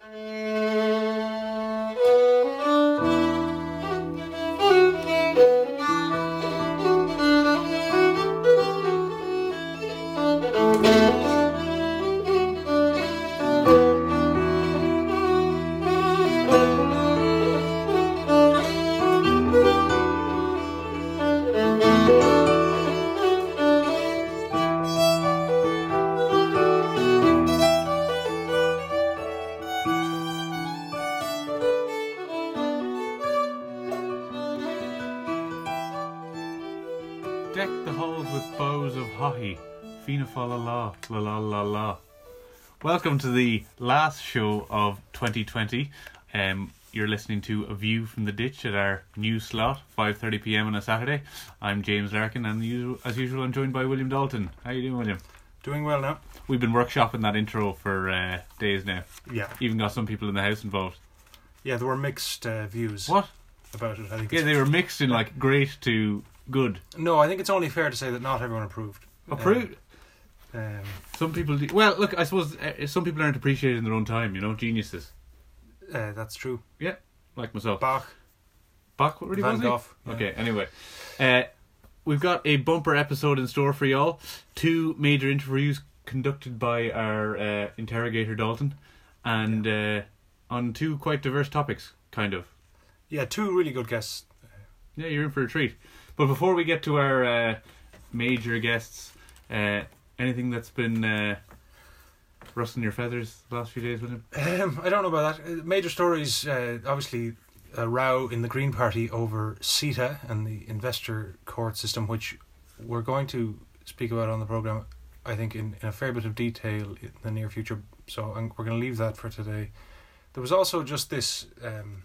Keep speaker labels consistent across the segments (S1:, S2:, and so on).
S1: Música Welcome to the last show of 2020. Um, you're listening to A View from the Ditch at our new slot, 5:30 p.m. on a Saturday. I'm James Larkin, and as usual, I'm joined by William Dalton. How are you doing, William?
S2: Doing well now.
S1: We've been workshopping that intro for uh, days now.
S2: Yeah,
S1: Even got some people in the house involved.
S2: yeah. There were mixed uh, views
S1: What?
S2: about it. I think.
S1: Yeah, they were mixed in like great to good.
S2: No, I think it's only fair to say that not everyone approved.
S1: Approved.
S2: Um, um,
S1: Some people. Do, well, look, I suppose uh, some people aren't appreciating their own time. You know, geniuses
S2: uh, that's true.
S1: Yeah, like myself.
S2: Bach,
S1: Bach, what really
S2: Van
S1: was he?
S2: Gogh. yeah.
S1: Okay, anyway. Uh, we've got a bumper episode in store for y'all. Two major interviews conducted by our uh, interrogator Dalton, and uh, on two quite diverse topics, kind of.
S2: Yeah, two really good guests.
S1: Yeah, you're in for a treat. But before we get to our uh, major guests, uh, anything that's been uh, your feathers the last few days, William?
S2: Um, I don't know about that. Uh, major stories. Uh, obviously, a row in the Green Party over CETA and the investor court system, which we're going to speak about on the program. I think in, in a fair bit of detail in the near future. So we're going to leave that for today. There was also just this. Um,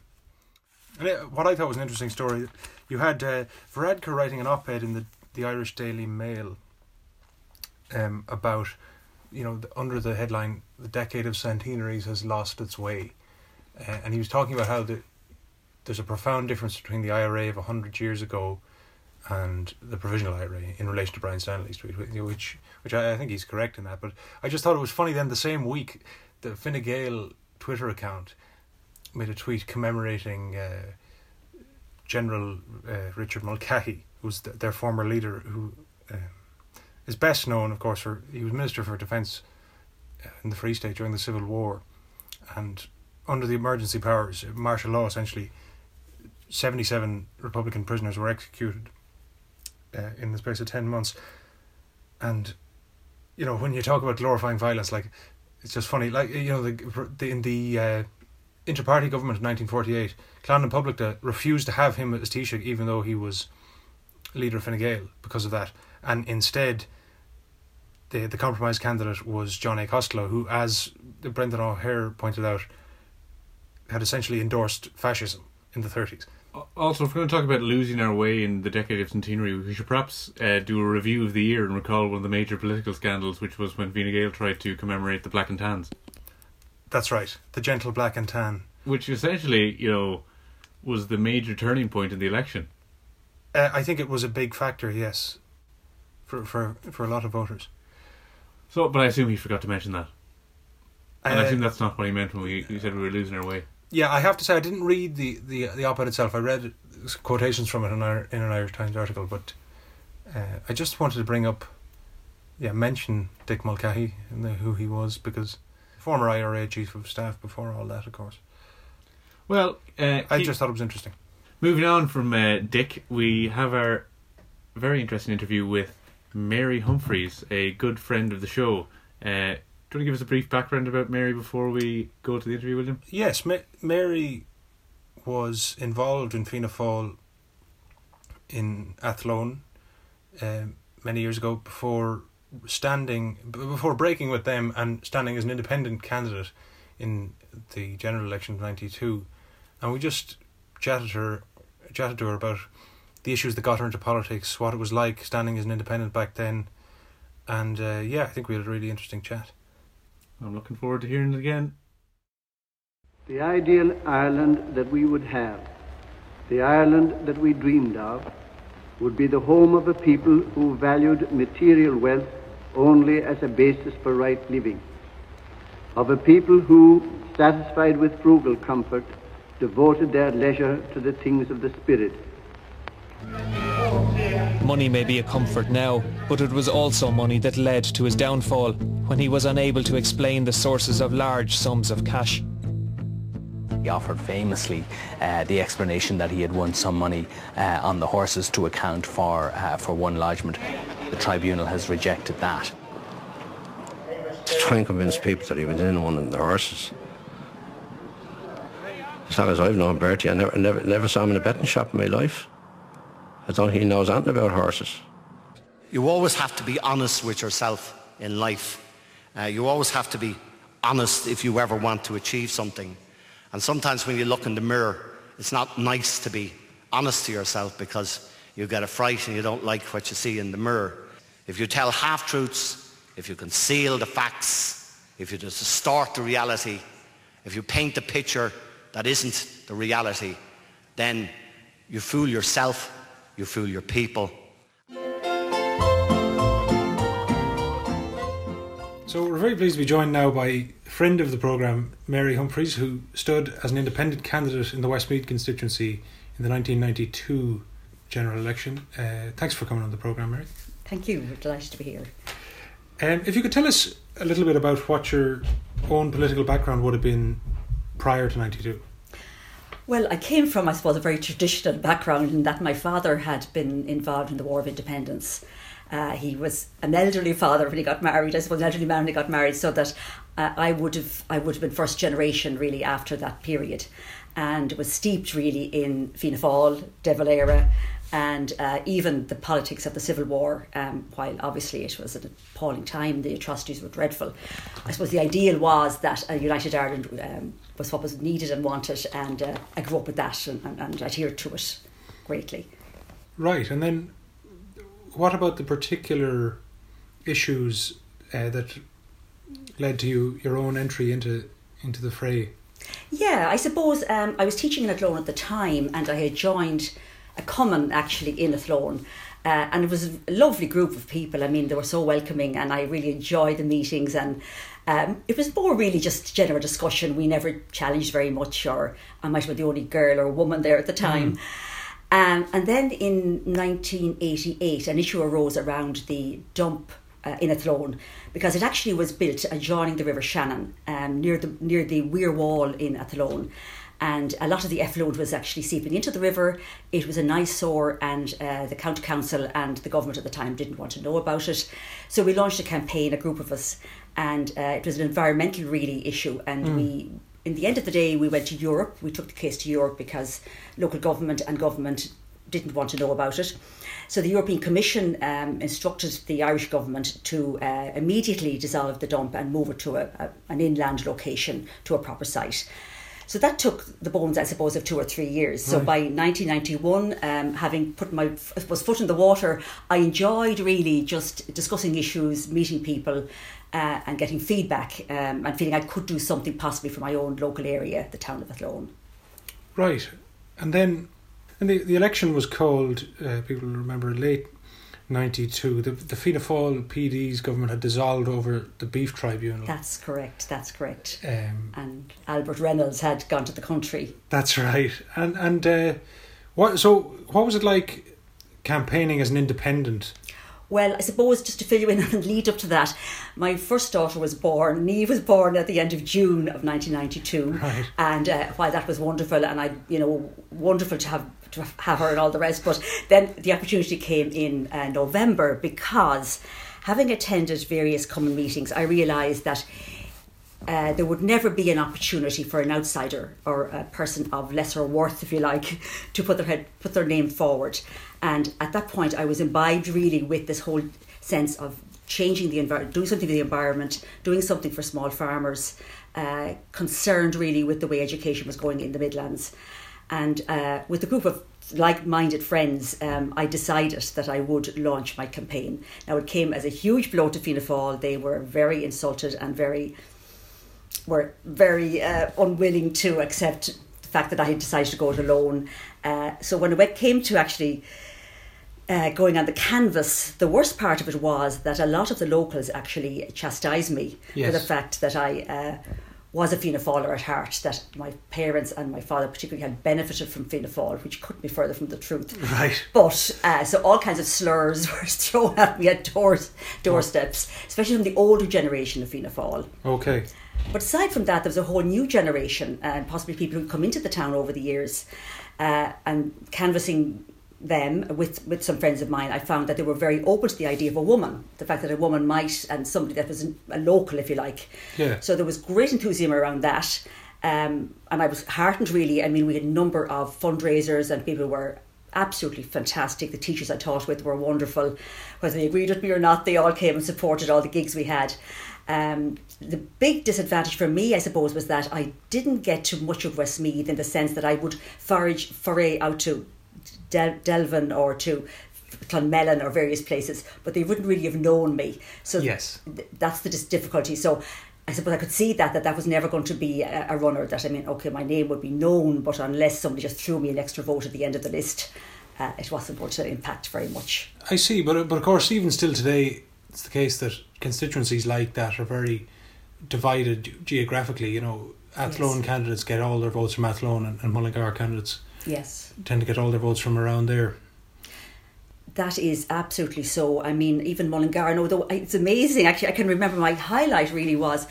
S2: and it, what I thought was an interesting story. You had uh, Varadkar writing an op-ed in the the Irish Daily Mail um, about you know, the, under the headline, the decade of centenaries has lost its way. Uh, and he was talking about how the, there's a profound difference between the IRA of 100 years ago and the provisional IRA in relation to Brian Stanley's tweet, which, which, I, I think he's correct in that. But I just thought it was funny then the same week, the Fine Gael Twitter account made a tweet commemorating uh, General uh, Richard Mulcahy, who's th- their former leader, who um, is best known, of course, for he was Minister for Defence uh, in the Free State during the Civil War, and under the emergency powers, martial law, essentially, seventy-seven Republican prisoners were executed uh, in the space of ten months, and you know when you talk about glorifying violence, like it's just funny, like you know the, the in the uh, inter-party government of nineteen forty-eight, Clann na Poblachta refused to have him as Taoiseach, even though he was leader of Fine Gael because of that and instead the the compromise candidate was John A. Costello, who, as Brendan O'Hare pointed out, had essentially endorsed fascism in the 30s.
S1: Also, if we're going to talk about losing our way in the decade of centenary, we should perhaps uh, do a review of the year and recall one of the major political scandals, which was when Fine Gael tried to commemorate the Black and Tans,
S2: That's right, the gentle black and tan.
S1: which essentially, you know, was the major turning point in the election.
S2: Uh, I think it was a big factor, yes, for for for a lot of voters.
S1: So, but I assume he forgot to mention that, and I
S2: Uh,
S1: assume that's not what he meant when we, we said we were losing our way.
S2: Yeah, I have to say I didn't read the the the op-ed itself. I read quotations from it in, our, in an Irish Times article, but uh, I just wanted to bring up, yeah, mention Dick Mulcahy and the, who he was because former IRA chief of staff before all that, of course.
S1: Well, uh,
S2: I
S1: keep-
S2: just thought it was interesting.
S1: moving on from uh, Dick, we have our very interesting interview with Mary Humphreys, a good friend of the show. Uh, do you want to give us a brief background about Mary before we go to the interview, William?
S2: Yes, Ma- Mary was involved in Fianna Fáil in Athlone um, many years ago before standing before breaking with them and standing as an independent candidate in the general election of 92 and we just chatted her chatted to her about the issues that got her into politics what it was like standing as an independent back then and uh, yeah I think we had a really interesting chat
S1: I'm looking forward to hearing it again.
S3: The ideal Ireland that we would have, the Ireland that we dreamed of, would be the home of a people who valued material wealth only as a basis for right living, of a people who, satisfied with frugal comfort, devoted their leisure to the things of the Spirit.
S4: Money may be a comfort now, but it was also money that led to his downfall when he was unable to explain the sources of large sums of cash.
S5: He offered famously uh, the explanation that he had won some money uh, on the horses to account for, uh, for one lodgement. The tribunal has rejected that.
S6: To try and convince people that he went in and won the horses. As long as I've known Bertie, I never, never, never saw him in a betting shop in my life. I think he knows anything about horses.
S7: You always have to be honest with yourself in life. Uh, you always have to be honest if you ever want to achieve something. And sometimes when you look in the mirror, it's not nice to be honest to yourself because you get a fright and you don't like what you see in the mirror. If you tell half-truths, if you conceal the facts, if you distort the reality, if you paint a picture that isn't the reality, then you fool yourself, you fool your people.
S2: So we're very pleased to be joined now by a friend of the programme, Mary Humphreys, who stood as an independent candidate in the Westmeath constituency in the 1992 general election. Uh, thanks for coming on the programme, Mary.
S8: Thank you. We're delighted to be here.
S2: Um, if you could tell us a little bit about what your own political background would have been prior to 92.
S8: Well, I came from, I suppose, a very traditional background in that my father had been involved in the War of Independence. Uh, he was an elderly father when he got married. I suppose an elderly man when he got married, so that uh, I would have I would have been first generation really after that period, and was steeped really in Fianna Fáil, De Valera, and uh, even the politics of the Civil War. Um, while obviously it was an appalling time, the atrocities were dreadful. I suppose the ideal was that a united Ireland um, was what was needed and wanted, and uh, I grew up with that and, and, and adhered to it greatly.
S2: Right, and then what about the particular issues uh, that led to you your own entry into into the fray?
S8: Yeah, I suppose um, I was teaching in Athlone at the time, and I had joined a cumann actually in Athlone. Uh, and it was a lovely group of people. I mean, they were so welcoming, and I really enjoyed the meetings. And um, it was more really just general discussion. We never challenged very much, or I might have been the only girl or woman there at the time. Mm. Um, and then in 1988, an issue arose around the dump uh, in Athlone because it actually was built adjoining the River Shannon um, near the near the Weir Wall in Athlone. And a lot of the effluent was actually seeping into the river. It was an eyesore, and uh, the county council and the government at the time didn't want to know about it. So we launched a campaign, a group of us, and uh, it was an environmental really issue. And mm. we in the end of the day, we went to Europe. We took the case to Europe because local government and government didn't want to know about it. So the European Commission um, instructed the Irish government to uh, immediately dissolve the dump and move it to a, a, an inland location to a proper site. So that took the bones, I suppose, of two or three years. So right. by 1991, um, having put my was foot in the water, I enjoyed really just discussing issues, meeting people, uh, and getting feedback, um, and feeling I could do something possibly for my own local area, the town of Athlone.
S2: Right, and then, and the the election was called. Uh, people remember late 92, the, the Fianna Fáil PD's government had dissolved over the beef tribunal.
S8: That's correct, that's correct. Um, and Albert Reynolds had gone to the country.
S2: That's right. And and uh, what so what was it like campaigning as an independent?
S8: Well, I suppose just to fill you in and lead up to that, my first daughter was born. Neve was born at the end of June of 1992, right. and uh, while that was wonderful, and I, you know, wonderful to have to have her and all the rest, but then the opportunity came in uh, November because, having attended various cumann meetings, I realised that. Uh, there would never be an opportunity for an outsider or a person of lesser worth, if you like, to put their head, put their name forward. And at that point, I was imbibed really with this whole sense of changing the environment, doing something for the environment, doing something for small farmers, uh, concerned really with the way education was going in the Midlands. And uh, with a group of like minded friends, um, I decided that I would launch my campaign. Now, it came as a huge blow to Fianna Fáil. They were very insulted and very were very uh, unwilling to accept the fact that I had decided to go it alone. Uh, so when it came to actually uh, going on the canvas, the worst part of it was that a lot of the locals actually chastised me yes. for the fact that I uh, was a Fianna Fáiler at heart, that my parents and my father particularly had benefited from Fianna Fáil, which couldn't be further from the truth.
S2: Right.
S8: But uh, so all kinds of slurs were thrown at me at doors, doorsteps, especially from the older generation of Fianna Fáil.
S2: Okay.
S8: But aside from that, there was a whole new generation, and possibly people who come into the town over the years, uh, and canvassing them with, with some friends of mine, I found that they were very open to the idea of a woman, the fact that a woman might, and somebody that was a local, if you like.
S2: Yeah.
S8: So there was great enthusiasm around that. Um, and I was heartened really. I mean, we had a number of fundraisers and people were absolutely fantastic. The teachers I taught with were wonderful. Whether they agreed with me or not, they all came and supported all the gigs we had. Um, the big disadvantage for me, I suppose, was that I didn't get to much of Westmeath in the sense that I would forage, foray out to Del- Delvin or to Clonmellon or various places, but they wouldn't really have known me. So
S2: Yes.
S8: th- that's the dis- difficulty. So I suppose I could see that that that was never going to be a, a runner. That I mean, okay, my name would be known, but unless somebody just threw me an extra vote at the end of the list, uh, it wasn't going to impact very much.
S2: I see, but but of course, even still today, it's the case that constituencies like that are very divided geographically. You know, Athlone
S8: Yes.
S2: candidates get all their votes from Athlone, and, and Mullingar candidates
S8: Yes.
S2: tend to get all their votes from around there.
S8: That is absolutely so. I mean, even Mullingar, although it's amazing, actually, I can remember my highlight really was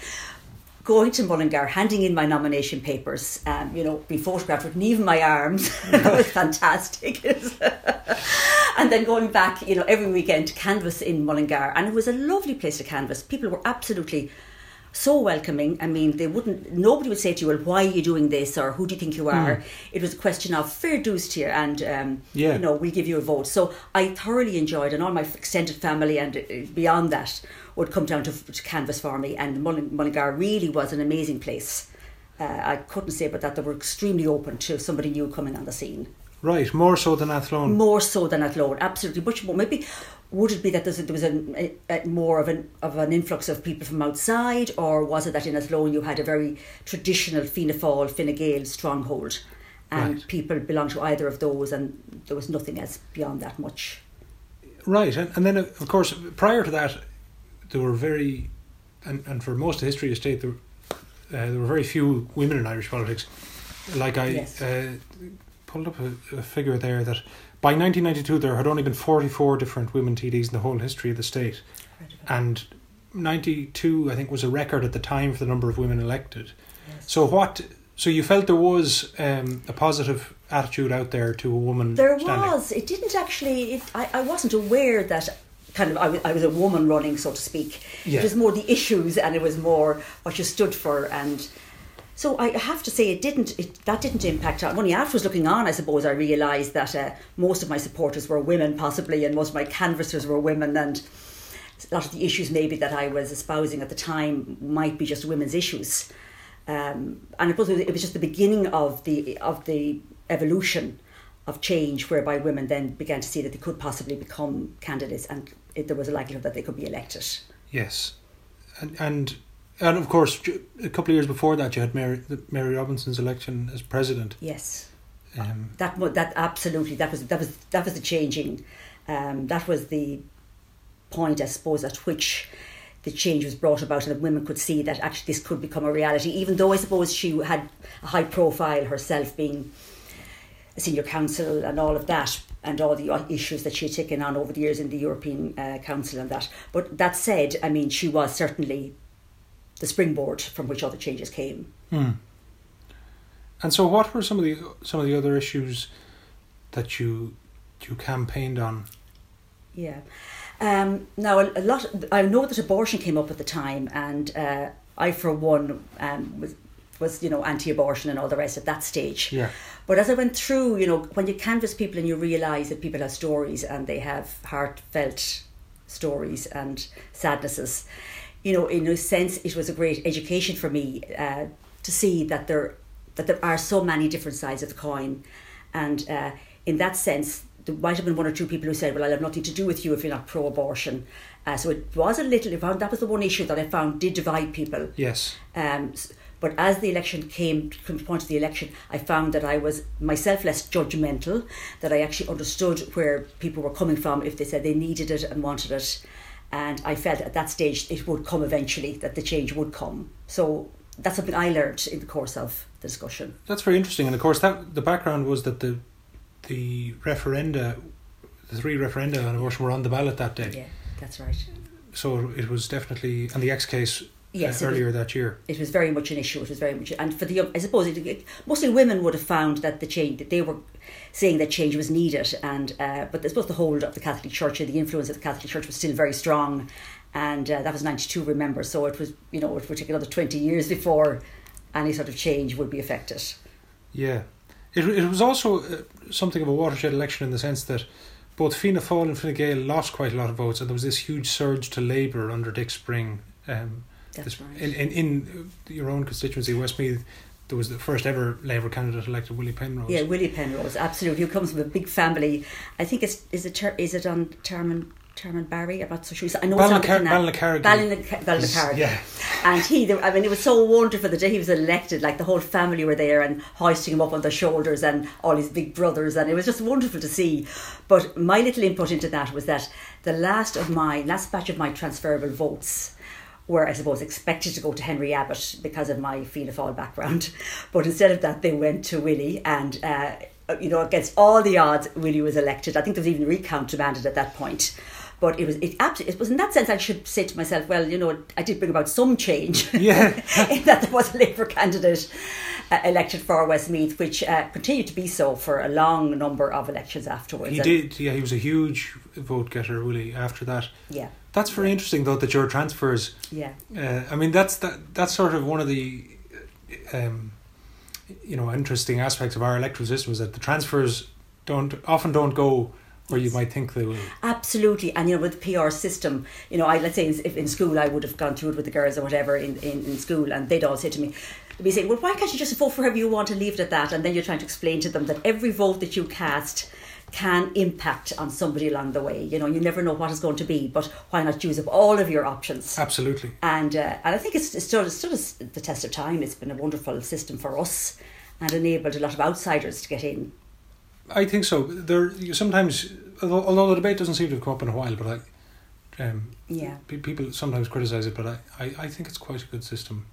S8: going to Mullingar, handing in my nomination papers, um, you know, being photographed with even my arms. that was fantastic. and then going back, you know, every weekend to canvass in Mullingar. And it was a lovely place to canvass. People were absolutely so welcoming. I mean, they wouldn't, nobody would say to you, well, why are you doing this or who do you think you are? It was a question of fair dues to you and, um,
S2: Yeah.
S8: you know, we'll give you a vote. So I thoroughly enjoyed, and all my extended family and uh, beyond that would come down to, to canvas for me. And Mulling- Mullingar really was an amazing place. Uh, I couldn't say but that they were extremely open to somebody new coming on the scene.
S2: Right, more so than Athlone.
S8: More so than Athlone, absolutely. Much more. Maybe would it be that a, there was a, a, more of an of an influx of people from outside, or was it that in Athlone you had a very traditional Fianna Fáil, Fine Gael stronghold, and
S2: Right.
S8: people belonged to either of those, and there was nothing else beyond that much.
S2: Right, and, and then of course prior to that, there were very, and, and for most of the history of the state, there, uh, there were very few women in Irish politics. Like I
S8: Yes.
S2: uh, pulled up a, a figure there that by 1992 there had only been 44 different women TDs in the whole history of the state, and 92 I think was a record at the time for the number of women elected. So what? So you felt there was um, a positive attitude out there to a woman.
S8: There
S2: standing.
S8: was. It didn't actually. It, I, I wasn't aware that kind of I was, I was a woman running, so to speak.
S2: Yeah.
S8: It was more the issues, and it was more what you stood for, and so I have to say it didn't. It, that didn't impact. Only afterwards, looking on, I suppose I realised that uh, most of my supporters were women, possibly, and most of my canvassers were women, and a lot of the issues maybe that I was espousing at the time might be just women's issues. Um, and I suppose it was just the beginning of the of the evolution of change, whereby women then began to see that they could possibly become candidates, and it, there was a likelihood that they could be elected.
S2: Yes, and and and of course, a couple of years before that, you had Mary Mary Robinson's election as president.
S8: Yes,
S2: Um,
S8: that that absolutely that was that was that was the changing. Um, that was the point, I suppose, at which the change was brought about, and that women could see that actually this could become a reality. Even though I suppose she had a high profile herself, being senior counsel and all of that, and all the issues that she had taken on over the years in the European uh, Council and that. But that said, I mean, she was certainly the springboard from which all the changes came.
S2: hmm. And so, what were some of the some of the other issues that you you campaigned on?
S8: Yeah. Um, now, a, a lot. I know that abortion came up at the time, and uh, I, for one, um, was was you know anti-abortion and all the rest at that stage.
S2: Yeah.
S8: But as I went through, you know, when you canvass people and you realise that people have stories and they have heartfelt stories and sadnesses, you know, in a sense, it was a great education for me uh, to see that there that there are so many different sides of the coin, and uh, in that sense, there might have been one or two people who said, "Well, I'll have nothing to do with you if you're not pro-abortion." Uh, so it was a little. That was the one issue that I found did divide people.
S2: Yes.
S8: Um, s- but as the election came, to the point of the election, I found that I was myself less judgmental, that I actually understood where people were coming from if they said they needed it and wanted it. And I felt at that stage it would come eventually, that the change would come. So that's something I learned in the course of the discussion.
S2: That's very interesting, and of course, that the background was that the the referenda, the three referenda on abortion were on the ballot that day.
S8: Yeah, that's right.
S2: So it was definitely, and the X case
S8: Yes, it was-
S2: earlier that year.
S8: it was very much an issue. It was very much, and for the young, I suppose it, it- mostly women would have found that the change that they were saying that change was needed, and uh, but I suppose the hold of the Catholic Church and the influence of the Catholic Church was still very strong, and uh, that was ninety two. Remember, so it was you know it would take another twenty years before any sort of change would be affected.
S2: Yeah, it it was also uh, something of a watershed election in the sense that both Fianna Fáil and Fine Gael lost quite a lot of votes, and there was this huge surge to Labour under Dick Spring. Um,
S8: That's right.
S2: in, in in your own constituency, Westmeath, there was the first ever Labour candidate elected, Willie Penrose.
S8: Yeah, Willie Penrose, absolutely. Who comes from a big family? I think it's is it is it on Terman Terman Barry? I'm not so sure. I know it's on the
S2: Ballincar-
S8: canal.
S2: Ballincarrigy.
S8: Ballincar- Ballincarrigy.
S2: Yeah.
S8: And he, I mean, it was so wonderful the day he was elected. Like the whole family were there and hoisting him up on their shoulders, and all his big brothers, and it was just wonderful to see. But my little input into that was that the last of my last batch of my transferable votes were, I suppose, expected to go to Henry Abbott because of my Fianna Fáil background, but instead of that, they went to Willie, and uh, you know, against all the odds, Willie was elected. I think there was even a recount demanded at that point. But it was it absolutely it was in that sense I should say to myself, well, you know, I did bring about some change.
S2: Yeah.
S8: in that there was a Labour candidate uh, elected for Westmeath, which uh, continued to be so for a long number of elections afterwards.
S2: He
S8: And-
S2: did, yeah. He was a huge vote getter, Willie. After that,
S8: Yeah,
S2: that's very interesting, though, that your transfers.
S8: yeah,
S2: Uh, I mean, that's that. That's sort of one of the, um, you know, interesting aspects of our electoral system is that the transfers don't often don't go where you might think they will.
S8: absolutely. And you know, with the PR system, you know, I let's say if in school I would have gone through it with the girls or whatever in, in, in school, and they'd all say to me, they'd be saying, "Well, why can't you just vote for whoever you want and leave it at that?" And then you're trying to explain to them that every vote that you cast can impact on somebody along the way. You know, you never know what it's going to be, but why not use up all of your options?
S2: Absolutely.
S8: And uh, and I think it's, it's stood, stood the test of time. It's been a wonderful system for us and enabled a lot of outsiders to get in.
S2: I think so. There you sometimes, although, although the debate doesn't seem to have come up in a while, but I, um,
S8: Yeah.
S2: pe- people sometimes criticise it, but I, I, I think it's quite a good system.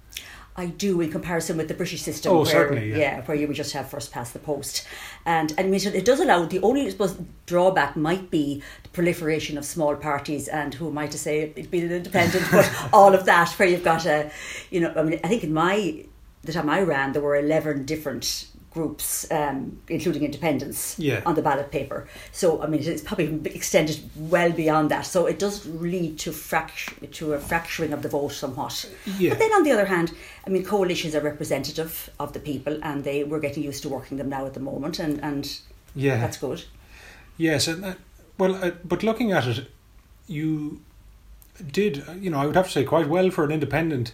S8: I do in comparison with the British system.
S2: Oh,
S8: where,
S2: certainly, yeah.
S8: where you would just have first past the post, and and I mean, it does allow the only I suppose drawback might be the proliferation of small parties, and who am I to say it'd be an independent, but all of that where you've got a, you know, I mean, I think in my the time I ran there were eleven different groups, um, including independents,
S2: Yeah.
S8: on the ballot paper. So I mean, it's probably extended well beyond that. So it does lead to fract- to a fracturing of the vote somewhat.
S2: Yeah.
S8: But then on the other hand, I mean, coalitions are representative of the people, and they we're getting used to working them now at the moment, and and
S2: Yeah.
S8: that's good.
S2: Yes, and uh, well, uh, but looking at it, you did, you know, I would have to say quite well for an independent.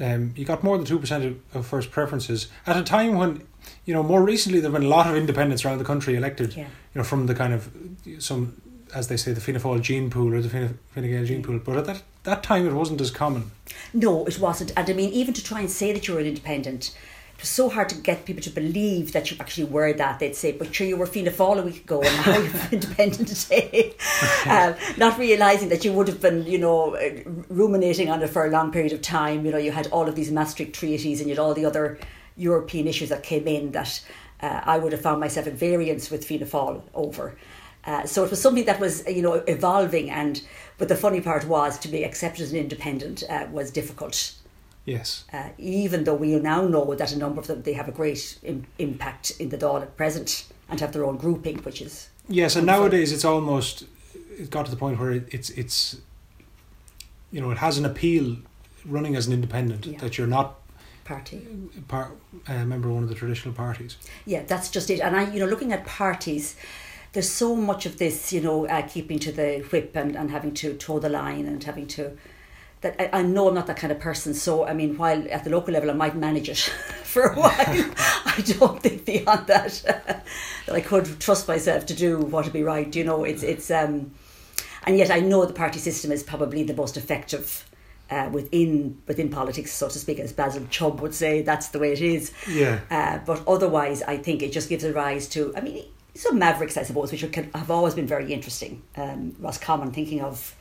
S2: Um, you got more than two percent of, of first preferences at a time when, you know, more recently there have been a lot of independents around the country elected.
S8: Yeah.
S2: You know, from the kind of some, as they say, the Fianna Fáil gene pool or the Fianna, Fine Gael gene pool. But at that that time, it wasn't as common.
S8: No, it wasn't. And I mean, even to try and say that you're an independent, it was so hard to get people to believe that you actually were that. They'd say, but sure, you were Fianna Fáil a week ago and now you're independent today. um, not realising that you would have been, you know, uh, ruminating on it for a long period of time. You know, you had all of these Maastricht treaties and you had all the other European issues that came in that uh, I would have found myself at variance with Fianna Fáil over. Uh, so it was something that was, you know, evolving, and but the funny part was to be accepted as an independent uh, was difficult.
S2: Yes.
S8: Uh, even though we now know that a number of them they have a great Im- impact in the Dáil at present and have their own grouping, which is
S2: Yes, and
S8: wonderful.
S2: nowadays it's almost it got to the point where it, it's it's you know it has an appeal running as an independent
S8: Yeah.
S2: that you're not
S8: party.
S2: par, a member of one of the traditional parties.
S8: Yeah, that's just it. And I, you know, looking at parties, there's so much of this, you know, uh, keeping to the whip and, and having to toe the line and having to. That I, I know I'm not that kind of person. So I mean, while at the local level I might manage it for a while, I don't think beyond that that I could trust myself to do what would be right. You know, it's it's um, and yet I know the party system is probably the most effective. Uh, within within politics, so to speak, as Basil Chubb would say, that's the way it is.
S2: Yeah.
S8: Uh, but otherwise, I think it just gives a rise to, I mean, some mavericks, I suppose, which are, can, have always been very interesting. Um, Roscommon, thinking of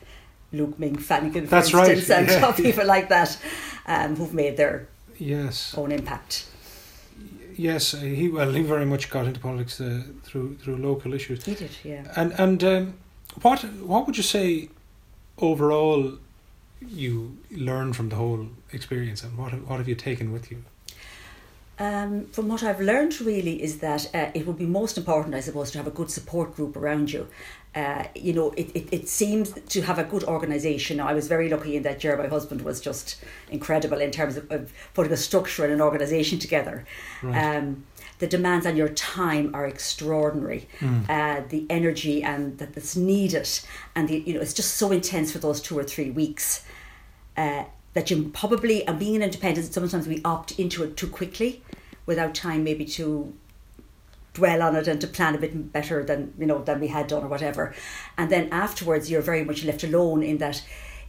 S8: Luke Ming Flanagan, for
S2: That's right,
S8: instance, and
S2: yeah.
S8: people like that um, who've made their
S2: Yes.
S8: own impact.
S2: Yes, uh, he well, he very much got into politics uh, through through local issues.
S8: He did, yeah.
S2: And and um, what what would you say overall you learned from the whole experience, and what what have you taken with you?
S8: Um, from what I've learned, really, is that uh, it would be most important, I suppose, to have a good support group around you. Uh, you know, it, it, it seems to have a good organisation. I was very lucky in that Jer, my husband, was just incredible in terms of, of putting a structure and an organisation together.
S2: Right.
S8: Um, the demands on your time are extraordinary. Uh, the energy and that that's needed, and the you know, it's just so intense for those two or three weeks uh, that you probably, and being an independent, sometimes we opt into it too quickly without time maybe to dwell on it and to plan a bit better than you know than we had done or whatever. And then afterwards you're very much left alone in that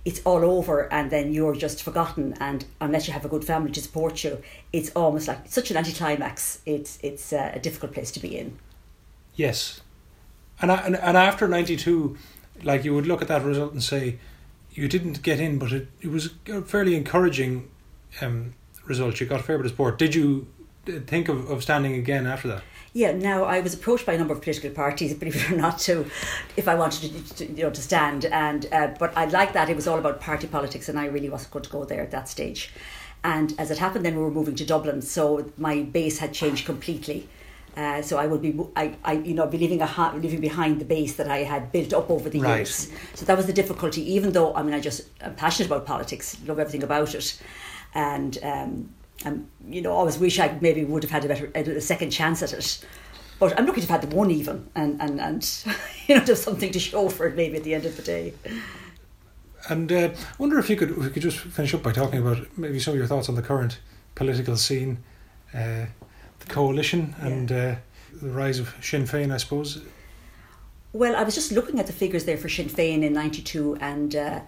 S8: it's all over and then you're just forgotten. And unless you have a good family to support you it's almost like such an anticlimax. It's it's uh, a difficult place to be in.
S2: Yes, and and, and after ninety two, like you would look at that result and say, you didn't get in, but it, it was a fairly encouraging um, result. You got a fair bit of support. Did you uh, think of, of standing again after that?
S8: Yeah, now I was approached by a number of political parties, believe it or not, to if I wanted to, to you know to stand, and uh, but I like that it was all about party politics, and I really wasn't going to go there at that stage. And as it happened, then we were moving to Dublin, so my base had changed completely. Uh, so I would be, I, I, you know, be leaving a leaving behind the base that I had built up over the
S2: Right.
S8: years. So that was the difficulty. Even though I mean, I just I'm passionate about politics, love everything about it, and um, I'm, you know, always wish I maybe would have had a better a second chance at it. But I'm lucky to have had the one even, and and and you know, there's something to show for it maybe at the end of the day.
S2: And uh, I wonder if you could if we could just finish up by talking about maybe some of your thoughts on the current political scene, uh, the coalition, and uh, the rise of Sinn Féin. I suppose.
S8: Well, I was just looking at the figures there for Sinn Féin in '92 and uh,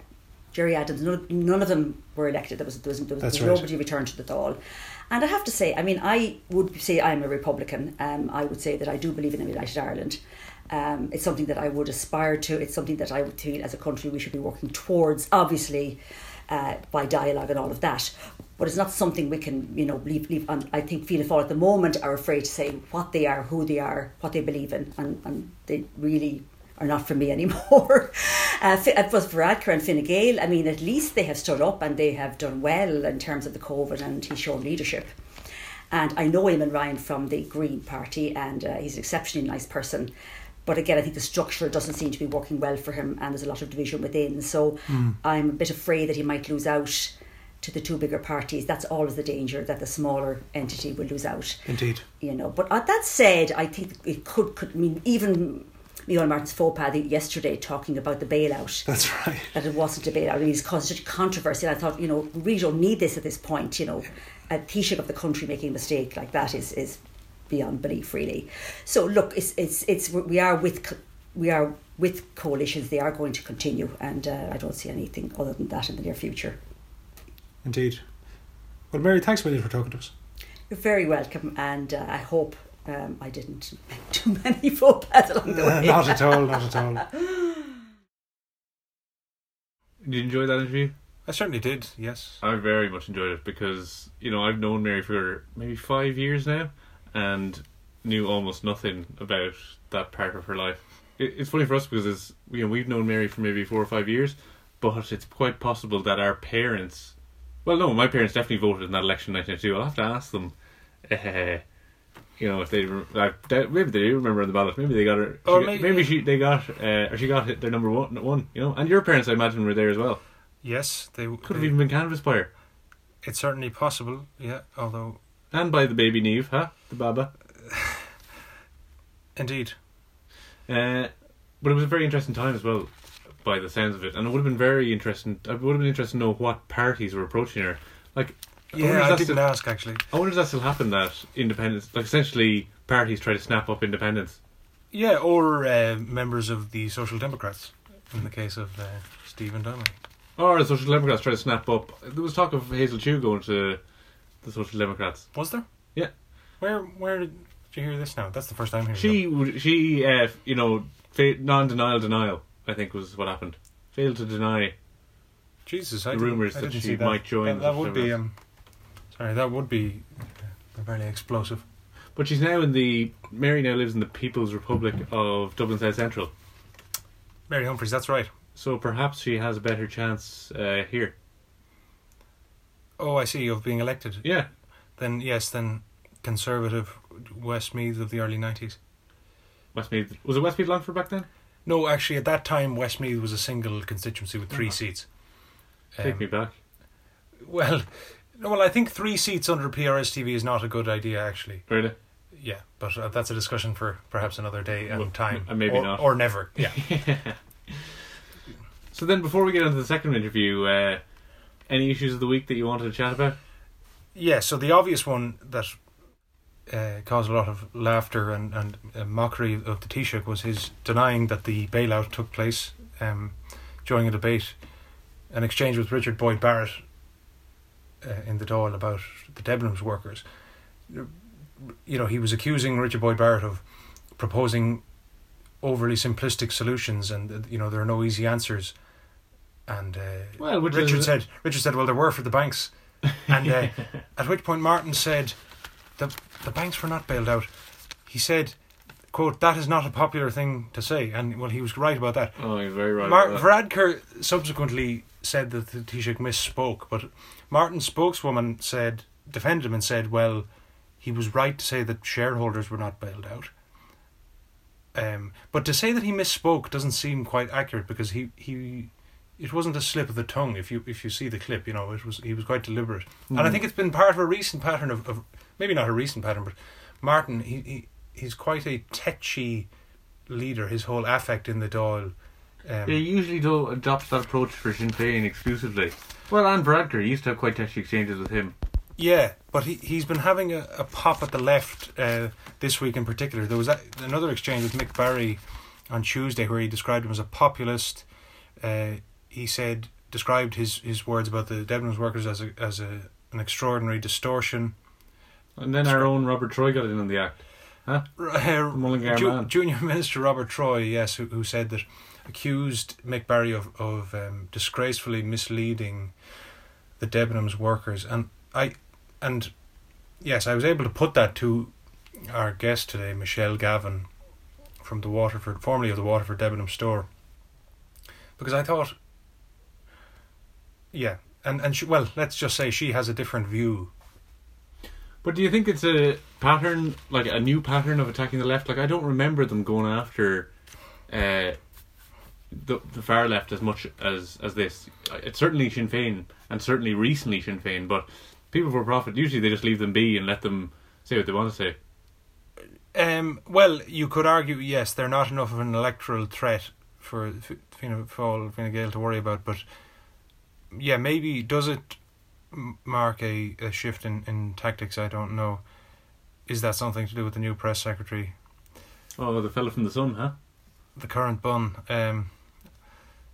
S8: Gerry Adams. None, none of them were elected. There was there was, there was, was
S2: right.
S8: nobody returned to the Dáil. And I have to say, I mean, I would say I'm a Republican. Um, I would say that I do believe in a united Ireland. Um, it's something that I would aspire to. It's something that I would feel as a country we should be working towards. Obviously, uh, by dialogue and all of that. But it's not something we can, you know, leave. leave on. I think Fianna Fáil at the moment are afraid to say what they are, who they are, what they believe in, and, and they really are not for me anymore. uh, but Varadkar and Fine Gael, I mean, at least they have stood up and they have done well in terms of the COVID, and he's shown leadership. And I know Eamon Ryan from the Green Party, and uh, he's an exceptionally nice person. But again, I think the structure doesn't seem to be working well for him, and there's a lot of division within. So I'm a bit afraid that he might lose out to the two bigger parties. That's always the danger that the smaller entity will lose out.
S2: Indeed.
S8: You know, but that said, I think it could. could I mean, even Micheál Martin's faux pas yesterday talking about the bailout
S2: That's right.
S8: that it wasn't a bailout. It has caused such controversy. And I thought, you know, we really don't need this at this point. You know, a Taoiseach of the country making a mistake like that is is beyond belief, really. So look, it's it's it's we are with we are with coalitions. They are going to continue, and uh, I don't see anything other than that in the near future.
S2: Indeed. Well, Mary, thanks a million for talking to us.
S8: You're very welcome, and uh, I hope. Um, I didn't make too many faux pas along the way.
S2: not at all. Not at all.
S1: Did you enjoy that interview?
S2: I certainly did. Yes.
S1: I very much enjoyed it because you know I've known Mary for maybe five years now, and knew almost nothing about that part of her life. It, it's funny for us because it's, you know we've known Mary for maybe four or five years, but it's quite possible that our parents, well, no, my parents definitely voted in that election in 1992. I'll have to ask them. Uh, you know, if they like, maybe they do remember on the ballot. Maybe they got her.
S2: Or
S1: got-
S2: maybe-
S1: maybe she they got uh, or she got hit their number one. One, you know, and your parents, I imagine, were there as well.
S2: Yes, they
S1: Could have even been canvassed by her.
S2: It's certainly possible. Yeah. Although,
S1: And by the baby Neve, huh? The Baba.
S2: indeed.
S1: Uh, but it was a very interesting time as well, by the sounds of it. And it would have been very interesting. I would have been interested to know what parties were approaching her. Like, I
S2: Yeah, I
S1: that's
S2: didn't
S1: still-
S2: ask actually.
S1: I wonder if that still happened that independence, like essentially parties try to snap up independence.
S2: Yeah, or uh, members of the Social Democrats, in the case of uh, Stephen Donnelly.
S1: Or the Social Democrats try to snap up. There was talk of Hazel Chu going to the Social Democrats.
S2: Was there?
S1: Yeah.
S2: Where Where did you hear this now? That's the first time hearing.
S1: She, she, uh, you know, non-denial denial. I think was what happened. Failed to deny.
S2: Jesus, I
S1: the
S2: I
S1: that she
S2: that.
S1: might join
S2: That, that would be um, Sorry, that would be uh, very explosive.
S1: But she's now in the Mary now lives in the People's Republic of Dublin South Central.
S2: Mary Humphreys, that's right.
S1: So perhaps she has a better chance uh, here.
S2: Oh, I see. Of being elected.
S1: Yeah.
S2: Then yes, then Conservative Westmeath of the early nineties.
S1: Westmeath was it Westmeath Longford back then?
S2: No, actually, at that time, Westmeath was a single constituency with 3
S1: Oh.
S2: seats.
S1: Take
S2: Um,
S1: me back.
S2: Well, no, well, I think three seats under PRSTV is not a good idea, actually.
S1: Really?
S2: Yeah, but uh, that's a discussion for perhaps another day and
S1: Well,
S2: time,
S1: uh, maybe
S2: or,
S1: not.
S2: or never. Yeah.
S1: So then, before we get into the second interview, uh, any issues of the week that you wanted to chat about?
S2: Yeah, so the obvious one that uh, caused a lot of laughter and, and uh, mockery of the Taoiseach was his denying that the bailout took place um, during a debate, an exchange with Richard Boyd Barrett uh, in the Dáil about the Debenhams workers. You know, he was accusing Richard Boyd Barrett of proposing overly simplistic solutions and, uh, you know, there are no easy answers. And uh,
S1: Well,
S2: Richard said, Richard said, well, there were for the banks. And uh, at which point Martin said, the, the banks were not bailed out. He said, quote, that is not a popular thing to say. And, well, he was right about that.
S1: Oh, you're very right.
S2: Mar-
S1: about that.
S2: Varadkar subsequently said that the Taoiseach misspoke, but Martin's spokeswoman said, defended him and said, well, he was right to say that shareholders were not bailed out. Um, but to say that he misspoke doesn't seem quite accurate because he, he it wasn't a slip of the tongue. If you if you see the clip, you know it was he was quite deliberate, and I
S1: Mm.
S2: think it's been part of a recent pattern of, of maybe not a recent pattern, but Martin he, he he's quite a tetchy leader. His whole affect in the Dáil. Um,
S1: They usually do adopt that approach for Sinn Féin exclusively. Well, and Varadkar used to have quite touchy exchanges with him.
S2: Yeah, but he he's been having a, a pop at the left uh, this week in particular. There was a, another exchange with Mick Barry on Tuesday where he described him as a populist. Uh, he said described his, his words about the Debenhams workers as a as a an extraordinary distortion.
S1: And then our own Robert Troy got in on the act. Huh?
S2: Uh,
S1: Mullingar
S2: Ju-
S1: man.
S2: Junior Minister Robert Troy, yes, who, who said that accused Mick Barry of of um, disgracefully misleading the Debenhams workers, and I and yes, I was able to put that to our guest today, Michelle Gavin, from the Waterford, formerly of the Waterford Debenham store, because I thought, yeah, and and she, well, let's just say she has a different view.
S1: But do you think it's a pattern, like a new pattern of attacking the left? Like I don't remember them going after uh, the the far left as much as as this. It's certainly Sinn Féin, and certainly recently Sinn Féin. But People Before Profit usually they just leave them be and let them say what they want to say.
S2: Um, well, you could argue, yes, they're not enough of an electoral threat for Fianna Fáil, Fine Gael to worry about, but yeah, maybe does it mark a, a shift in, in tactics? I don't know. Is that something to do with the new press secretary,
S1: Oh, the fella from the Sun, huh?
S2: the currant bun? Um,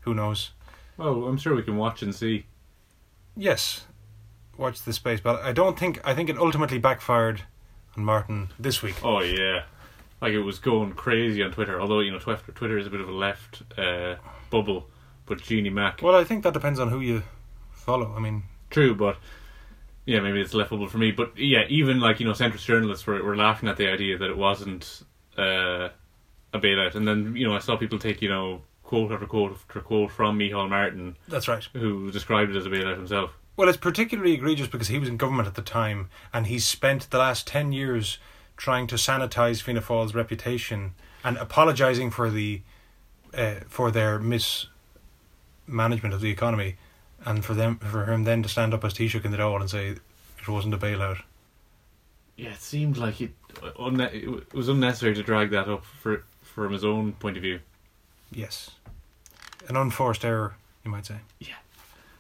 S2: who knows?
S1: Well, I'm sure we can watch and see.
S2: Yes, watch the space, but I don't think I think it ultimately backfired on Martin this week.
S1: Oh yeah, like it was going crazy on Twitter. Although you know Twitter, Twitter is a bit of a left uh, bubble, but Jeannie Mac.
S2: Well, I think that depends on who you follow. I mean,
S1: True, but yeah, maybe it's laughable for me. But yeah, even like you know, centrist journalists were were laughing at the idea that it wasn't uh, a bailout, and then you know I saw people take you know quote after quote after quote from Micheál Martin,
S2: that's right.
S1: who described it as a bailout himself.
S2: Well, it's particularly egregious because he was in government at the time and he's spent the last 10 years trying to sanitize Fianna Fáil's reputation and apologising for the uh, for their mismanagement of the economy and for them for him then to stand up as Taoiseach in the Dáil and say it wasn't a bailout.
S1: Yeah, it seemed like it, it was unnecessary to drag that up for from his own point of view.
S2: Yes. An unforced error, you might say. Yeah.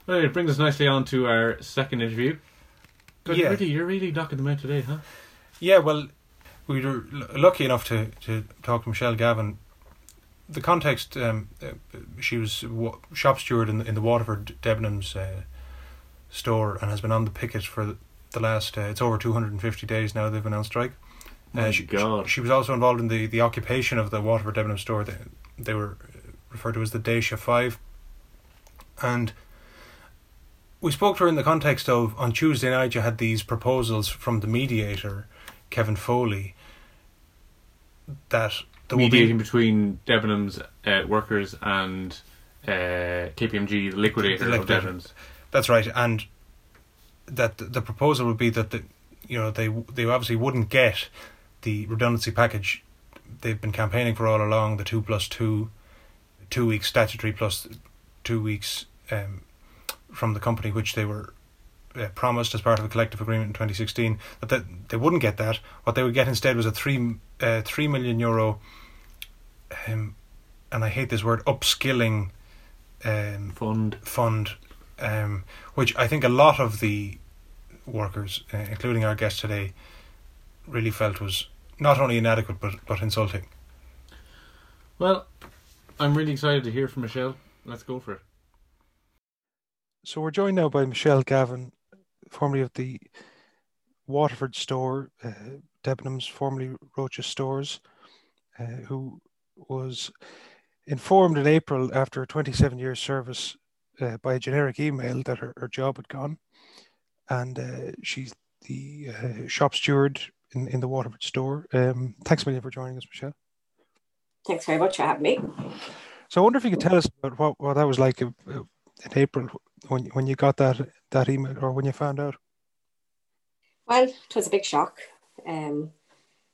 S1: Well, it brings us nicely on to our second interview. God,
S2: Yeah.
S1: really, you're really knocking them out today, huh?
S2: Yeah, well, we were lucky enough to, to talk to Michelle Gavin. The context, um, uh, she was shop steward in the, in the Waterford Debenhams uh, store and has been on the picket for the, last, uh, it's over 250 days now they've been on strike. Uh, she,
S1: God.
S2: she was also involved in the, the occupation of the Waterford Debenham store. They, they were referred to as the Déise 5. And we spoke to her in the context of on Tuesday night you had these proposals from the mediator, Kevin Foley, that
S1: Mediating
S2: be
S1: between Debenhams uh, workers and uh, KPMG, the liquidator,
S2: The
S1: of
S2: liquidator.
S1: Debenhams.
S2: that's right, and that the, proposal would be that the you know they they obviously wouldn't get the redundancy package they've been campaigning for all along the two plus two, two weeks statutory plus two weeks um, from the company which they were uh, promised as part of a collective agreement in 2016 that they, they wouldn't get that what they would get instead was a 3 uh, 3 million euro um, and I hate this word upskilling um,
S1: Fund.
S2: fund um, which I think a lot of the workers uh, including our guest today really felt was not only inadequate but but insulting
S1: Well, I'm really excited to hear from Michelle. Let's go for it.
S9: So we're joined now by Michelle Gavin, formerly of the Waterford store, uh, Debenhams, formerly Roches stores, uh, who was informed in April after a 27 years service uh, by a generic email that her, her job had gone. And uh, she's the uh, shop steward in, in the Waterford store. Um, thanks a million for joining us, Michelle.
S10: Thanks very much for having me.
S9: So I wonder if you could tell us about what, what that was like uh, in April when when you got that that email or when you found out.
S10: Well, it was a big shock. Um,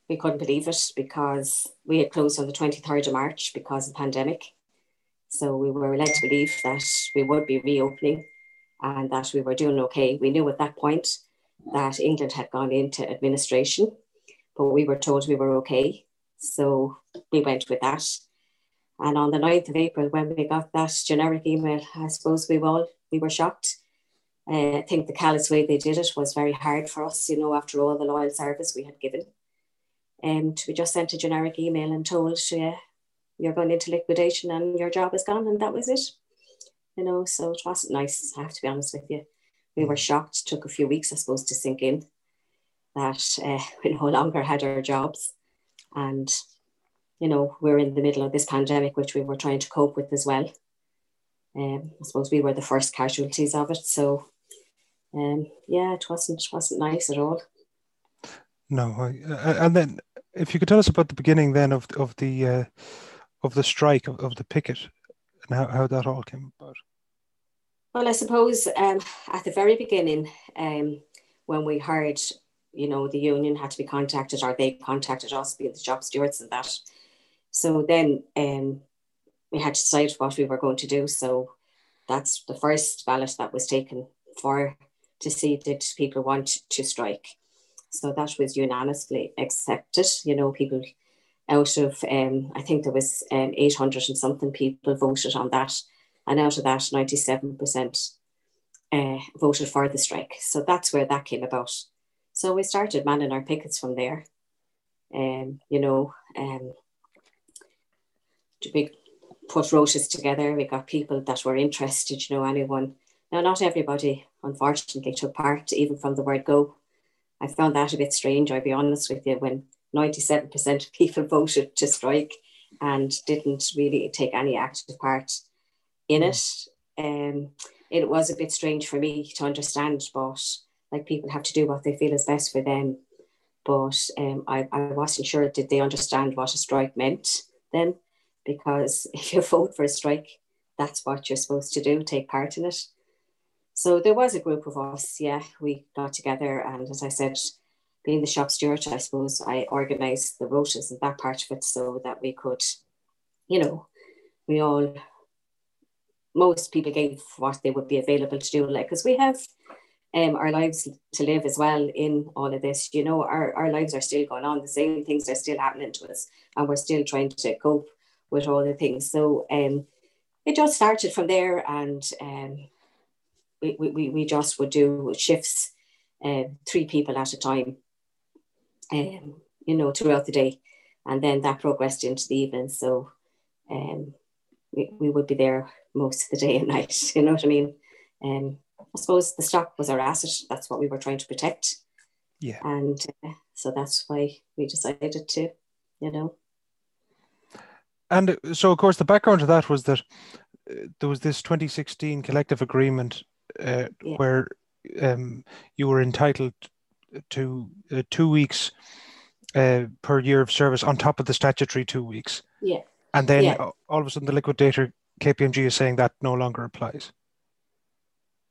S10: we couldn't believe it because we had closed on the 23rd of March because of the pandemic. So we were led to believe that we would be reopening and that we were doing okay. We knew at that point that England had gone into administration, but we were told we were okay. So we went with that. And on the 9th of April, when we got that generic email, I suppose we all we were shocked. Uh, I think the callous way they did it was very hard for us, you know, after all the loyal service we had given. And we just sent a generic email and told, yeah, you're going into liquidation and your job is gone, and that was it. You know, so it wasn't nice, I have to be honest with you. We were shocked, took a few weeks, I suppose, to sink in that uh, we no longer had our jobs. And, you know, we're in the middle of this pandemic, which we were trying to cope with as well. Um, I suppose we were the first casualties of it. So, um, yeah, it wasn't, wasn't nice at all.
S9: No, I, uh, and then if you could tell us about the beginning then of of the uh, of the strike of, of the picket and how, how that all came about.
S10: Well, I suppose um, at the very beginning, um, when we heard, you know, the union had to be contacted or they contacted us, being the job stewards and that. So then um, we had to decide what we were going to do. So that's the first ballot that was taken for to see did people want to strike. So that was unanimously accepted. You know, people out of, um, I think there was um, 800 and something people voted on that. And out of that, 97% uh, voted for the strike. So that's where that came about. So we started manning our pickets from there. Um, you know, um, we put rotas together. We got people that were interested, you know, anyone. Now, not everybody, unfortunately, took part, even from the word go. I found that a bit strange, I'll be honest with you, when 97% of people voted to strike and didn't really take any active part in it. Um, it was a bit strange for me to understand, but like people have to do what they feel is best for them. But um, I, I wasn't sure did they understand what a strike meant then, because if you vote for a strike, that's what you're supposed to do, take part in it. So there was a group of us, yeah, we got together, and as I said, being the shop steward, I suppose I organised the rotas and that part of it so that we could, you know, we all, most people gave what they would be available to do, like, because we have um, our lives to live as well in all of this. You know, our, our lives are still going on, the same things are still happening to us, and we're still trying to cope with all the things. So um, it just started from there, and um, we, we, we just would do shifts, uh, three people at a time, um, you know, throughout the day. And then that progressed into the evening. So um, we, we would be there most of the day and night, you know what I mean? Um, I suppose the stock was our asset. That's what we were trying to protect.
S9: Yeah.
S10: And uh, so that's why we decided to, you know.
S9: And so, of course, the background to that was that uh, there was this 2016 collective agreement uh, yeah. where um, you were entitled to uh, two weeks uh, per year of service on top of the statutory two weeks.
S10: Yeah.
S9: And then
S10: yeah.
S9: all of a sudden, the liquidator KPMG is saying that no longer applies.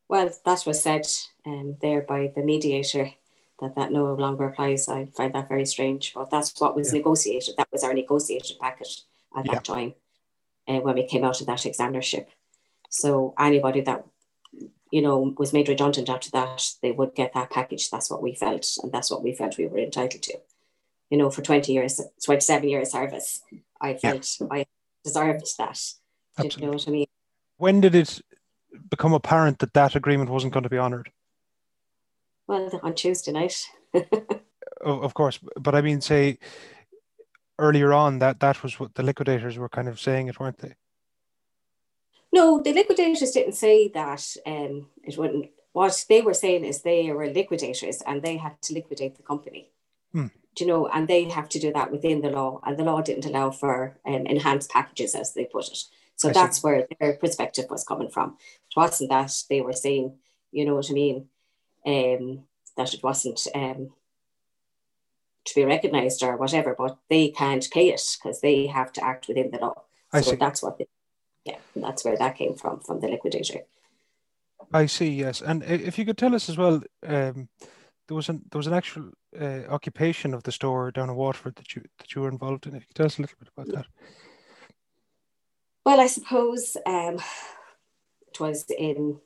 S10: Well, that was said um, there by the mediator that that no longer applies. I find that very strange, but that's what was yeah. negotiated. That was our negotiated package at yeah. that time uh, when we came out of that examinership. So anybody that you know was made redundant after that, they would get that package. That's what we felt, and that's what we felt we were entitled to. You know, for twenty years, twenty-seven years service, I felt yeah. I deserved that. Absolutely. you know what I mean?
S9: When did it become apparent that that agreement wasn't going to be honoured?
S10: Well, on Tuesday night.
S9: of course, but I mean, say earlier on that that was what the liquidators were kind of saying it, weren't they?
S10: No, the liquidators didn't say that. Um, it wouldn't. What they were saying is they were liquidators and they had to liquidate the company.
S9: Hmm.
S10: Do you know, and they have to do that within the law, and the law didn't allow for um, enhanced packages, as they put it. So I that's see. where their perspective was coming from. It wasn't that they were saying, you know what I mean, um, that it wasn't um, to be recognised or whatever, but they can't pay it because they have to act within the law. I so see. that's what, they, yeah, that's where that came from, from the liquidator.
S9: I see. Yes, and if you could tell us as well, um, there was an there was an actual uh, occupation of the store down in Waterford that you that you were involved in. If you could tell us a little bit about that.
S10: Well, I suppose um, it was in,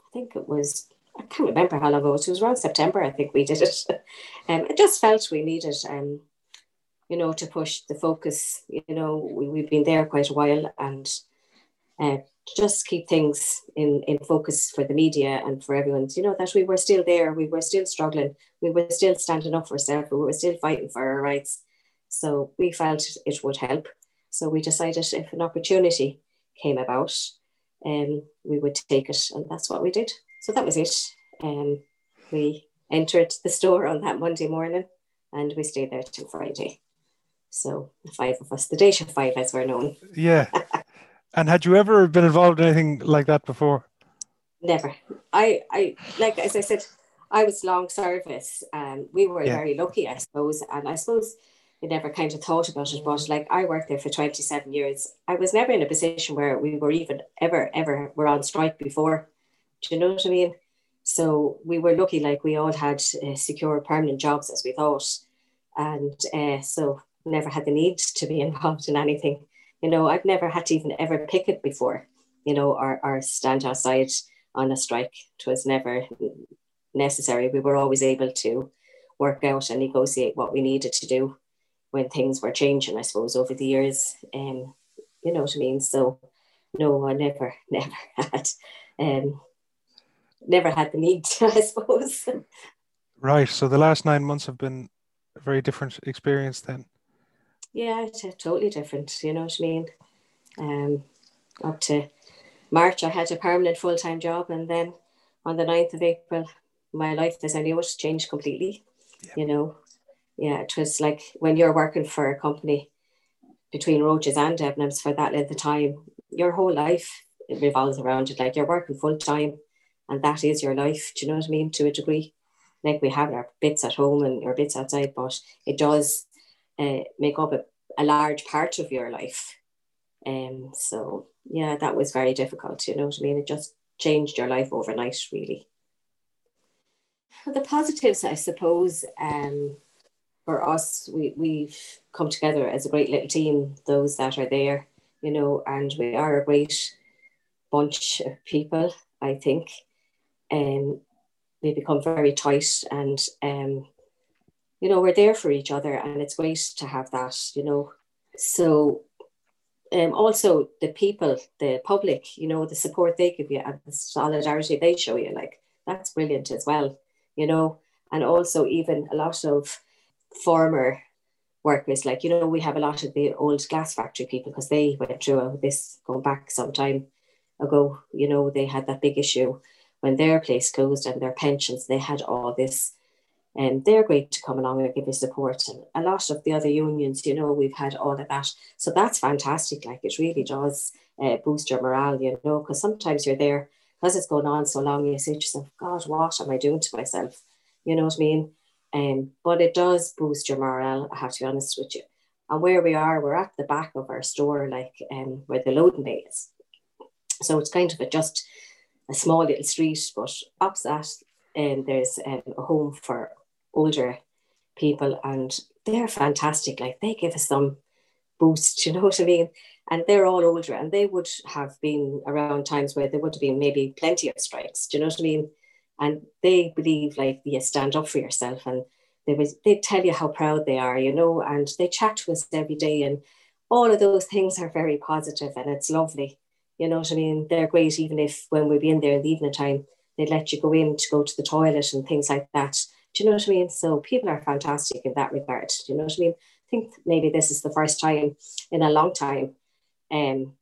S10: I think it was, I can't remember how long ago. It was around September, I think we did it. um, I just felt we needed, um, you know, to push the focus. You know, we, we've been there quite a while and uh, just keep things in, in focus for the media and for everyone. You know, that we were still there, we were still struggling, we were still standing up for ourselves, we were still fighting for our rights. So we felt it would help. So we decided if an opportunity came about, um, we would take it, and that's what we did. So that was it. Um, we entered the store on that Monday morning, and we stayed there till Friday. So the five of us, the Déise Five, as we're known.
S9: Yeah. and had you ever been involved in anything like that before?
S10: Never. I, I like as I said, I was long service, and we were yeah. very lucky, I suppose. And I suppose we never kind of thought about it. But like I worked there for 27 years. I was never in a position where we were even ever, ever were on strike before. Do you know what I mean? So we were lucky, like we all had uh, secure permanent jobs as we thought. And uh, so never had the need to be involved in anything. You know, I've never had to even ever picket before, you know, or, or stand outside on a strike. It was never necessary. We were always able to work out and negotiate what we needed to do when things were changing, I suppose, over the years. Um, you know what I mean? So no, I never, never had um never had the need, I suppose.
S9: Right. So the last nine months have been a very different experience then.
S10: Yeah, totally different. You know what I mean? Um, up to March, I had a permanent full time job, and then on the 9th of April, my life as I knew it changed completely. You know, yeah, it was like when you're working for a company between Roches and Debenhams for that length of time, your whole life revolves around it. Like you're working full time and that is your life. Do you know what I mean? To a degree. Like we have our bits at home and our bits outside, but it does uh, make up a, a large part of your life. Um, so yeah, that was very difficult. You know what I mean? It just changed your life overnight, really. The positives, I suppose, um, for us, we, we've come together as a great little team, those that are there, you know, and we are a great bunch of people, I think. And um, we become very tight and, um, you know, we're there for each other and it's great to have that, you know. So um, also the people, the public, you know, the support they give you and the solidarity they show you, like that's brilliant as well, you know. And also even a lot of former workers, like, you know, we have a lot of the old glass factory people because they went through this going back some time ago. You know, they had that big issue when their place closed and their pensions, they had all this. And they're great to come along and give you support. And a lot of the other unions, you know, we've had all of that. So that's fantastic. Like it really does uh, boost your morale, you know, because sometimes you're there because it's going on so long, you say to yourself, God, what am I doing to myself? You know what I mean? Um, but it does boost your morale, I have to be honest with you. And where we are, we're at the back of our store, like um, where the loading bay is. So it's kind of a, just a small little street, but opposite um, there's um, a home for older people, and they're fantastic. Like they give us some boost, you know what I mean? And they're all older, and they would have been around times where there would have been maybe plenty of strikes. Do you know what I mean? And they believe like you stand up for yourself, and they would they tell you how proud they are, you know, and they chat to us every day, and all of those things are very positive, and it's lovely. You know what I mean? They're great, even if when we'd be in there in the evening time, they'd let you go in to go to the toilet and things like that. Do you know what I mean? So people are fantastic in that regard. Do you know what I mean? I think maybe this is the first time in a long time um,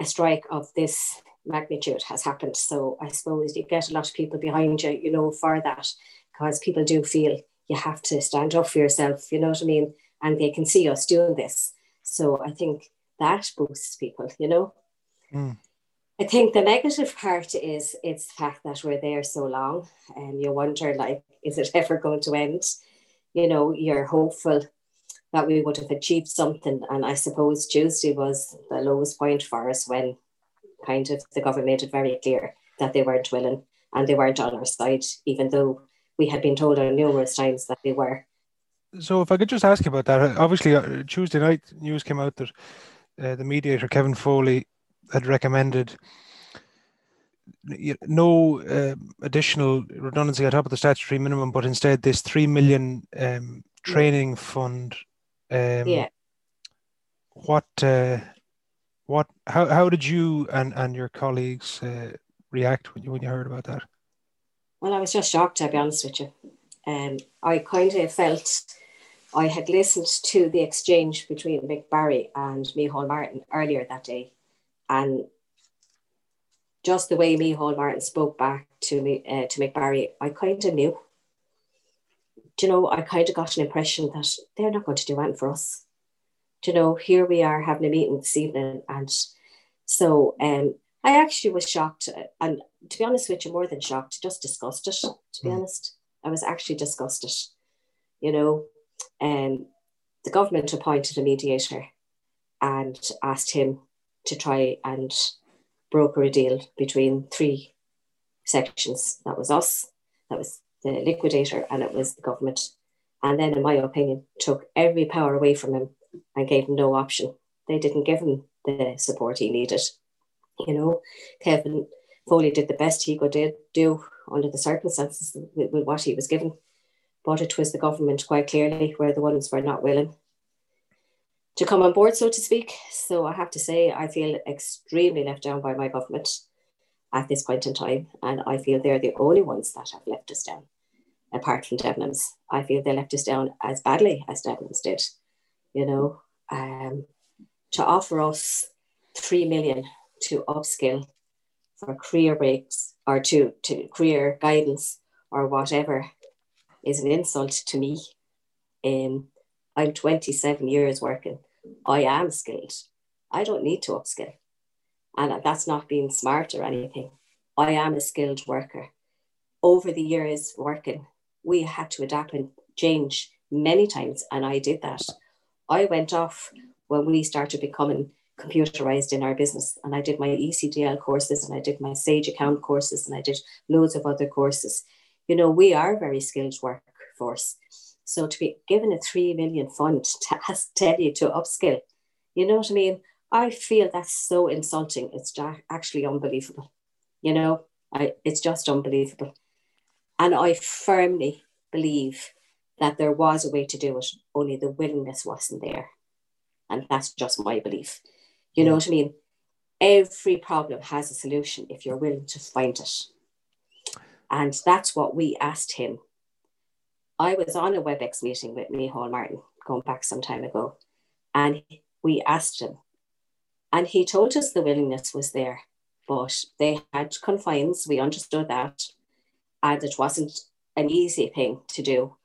S10: a strike of this magnitude has happened. So I suppose you get a lot of people behind you, you know, for that, because people do feel you have to stand up for yourself, you know what I mean? And they can see us doing this. So I think that boosts people, you know. Mm. I think the negative part is it's the fact that we're there so long and you wonder like, is it ever going to end? You know, you're hopeful that we would have achieved something. And I suppose Tuesday was the lowest point for us when kind of the government made it very clear that they weren't willing and they weren't on our side, even though we had been told on numerous times that they were.
S9: So, if I could just ask you about that, obviously, uh, Tuesday night news came out that uh, the mediator Kevin Foley had recommended no uh, additional redundancy on top of the statutory minimum, but instead this three million um, training fund.
S10: Um, yeah.
S9: What? Uh, what? How? How did you and and your colleagues uh, react when you when you heard about that?
S10: Well, I was just shocked. To be honest with you, um, I kind of felt I had listened to the exchange between Mick Barry and Micheál Martin earlier that day, and just the way Micheál Martin spoke back to me uh, to Mick Barry, I kind of knew. Do you know, I kind of got an impression that they're not going to do anything for us. Do you know, here we are having a meeting this evening, and so um, I actually was shocked, and to be honest with you, more than shocked, just disgusted. To be mm. honest, I was actually disgusted. You know, um, the government appointed a mediator and asked him to try and broker a deal between three sections. That was us, that was the liquidator, and it was the government. And then, in my opinion, took every power away from him and gave him no option. They didn't give him the support he needed. You know, Kevin Foley did the best he could do under the circumstances with, what he was given. But it was the government, quite clearly, where the ones were not willing to come on board, so to speak. So I have to say, I feel extremely left down by my government at this point in time. And I feel they're the only ones that have left us down, apart from Debenhams. I feel they left us down as badly as Debenhams did. You know, um, to offer us three million to upskill for career breaks or to, to career guidance or whatever is an insult to me. Um, I'm 27 years working I am skilled. I don't need to upskill. And that's not being smart or anything. I am a skilled worker. Over the years working, we had to adapt and change many times, and I did that. I went off when we started becoming computerized in our business, and I did my ECDL courses, and I did my Sage account courses, and I did loads of other courses. You know, we are a very skilled workforce. So to be given a three million fund to tell you to upskill, you know what I mean? I feel that's so insulting. It's actually unbelievable. You know, I, it's just unbelievable. And I firmly believe that there was a way to do it, only the willingness wasn't there. And that's just my belief. You know mm. what I mean? Every problem has a solution if you're willing to find it. And that's what we asked him I was on a WebEx meeting with Micheál Martin going back some time ago, and we asked him, and he told us the willingness was there, but they had confines. We understood that, and it wasn't an easy thing to do,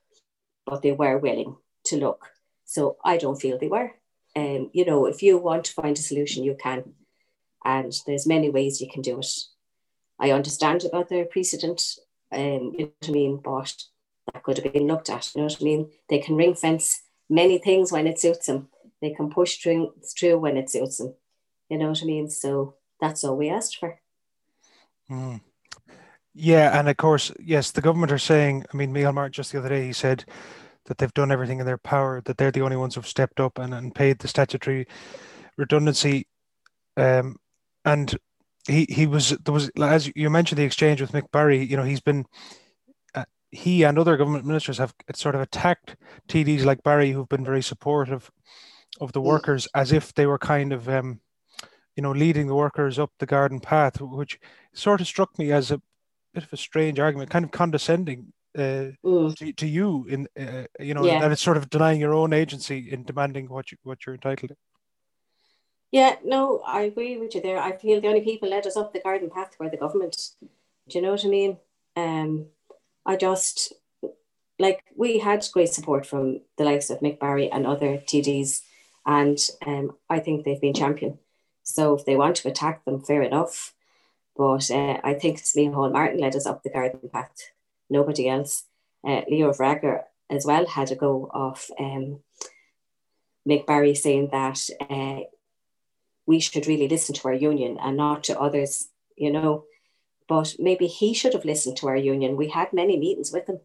S10: but they were willing to look. So I don't feel they were. And um, you know, if you want to find a solution, you can, and there's many ways you can do it. I understand about the precedent, um, you know what I mean, but that could have been looked at, you know what I mean? They can ring fence many things when it suits them. They can push things through when it suits them. You know what I mean? So that's all we asked for.
S2: Mm. Yeah, and of course, yes, the government are saying. I mean, Martin just the other day he said that they've done everything in their power, that they're the only ones who've stepped up and, and paid the statutory redundancy. Um, and he he was there was as you mentioned the exchange with Mick Barry. You know, he's been he and other government ministers have sort of attacked TDs like Barry, who've been very supportive of the mm. workers, as if they were kind of um, you know leading the workers up the garden path, which sort of struck me as a bit of a strange argument, kind of condescending uh, mm. to, to you in uh, you know yeah. that it's sort of denying your own agency in demanding what you what you're entitled to.
S10: Yeah, no, I agree with you there. I feel the only people led us up the garden path were the government. Do you know what I mean? Um, I just like we had great support from the likes of Mick Barry and other TDs, and um, I think they've been champion. So if they want to attack them, fair enough. But uh, I think it's Micheál Martin led us up the garden path, nobody else. Uh, Leo Varadkar as well had a go of um, Mick Barry saying that uh, we should really listen to our union and not to others, you know. But maybe he should have listened to our union. We had many meetings with him.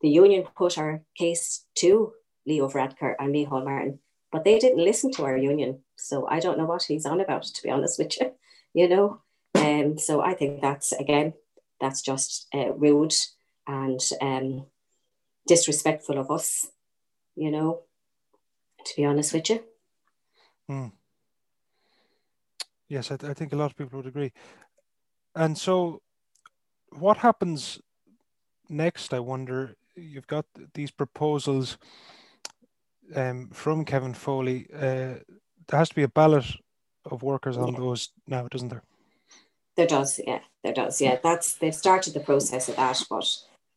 S10: The union put our case to Leo Varadkar and Micheál Martin, but they didn't listen to our union. So I don't know what he's on about, to be honest with you, you know. Um, so I think that's again, that's just uh, rude and um, disrespectful of us, you know. To be honest with you.
S2: Hmm. Yes, I, th- I think a lot of people would agree. And so, what happens next? I wonder. You've got these proposals um, from Kevin Foley. Uh, there has to be a ballot of workers on yeah. those now, doesn't there?
S10: There does, yeah, there does, yeah. That's they've started the process of that, but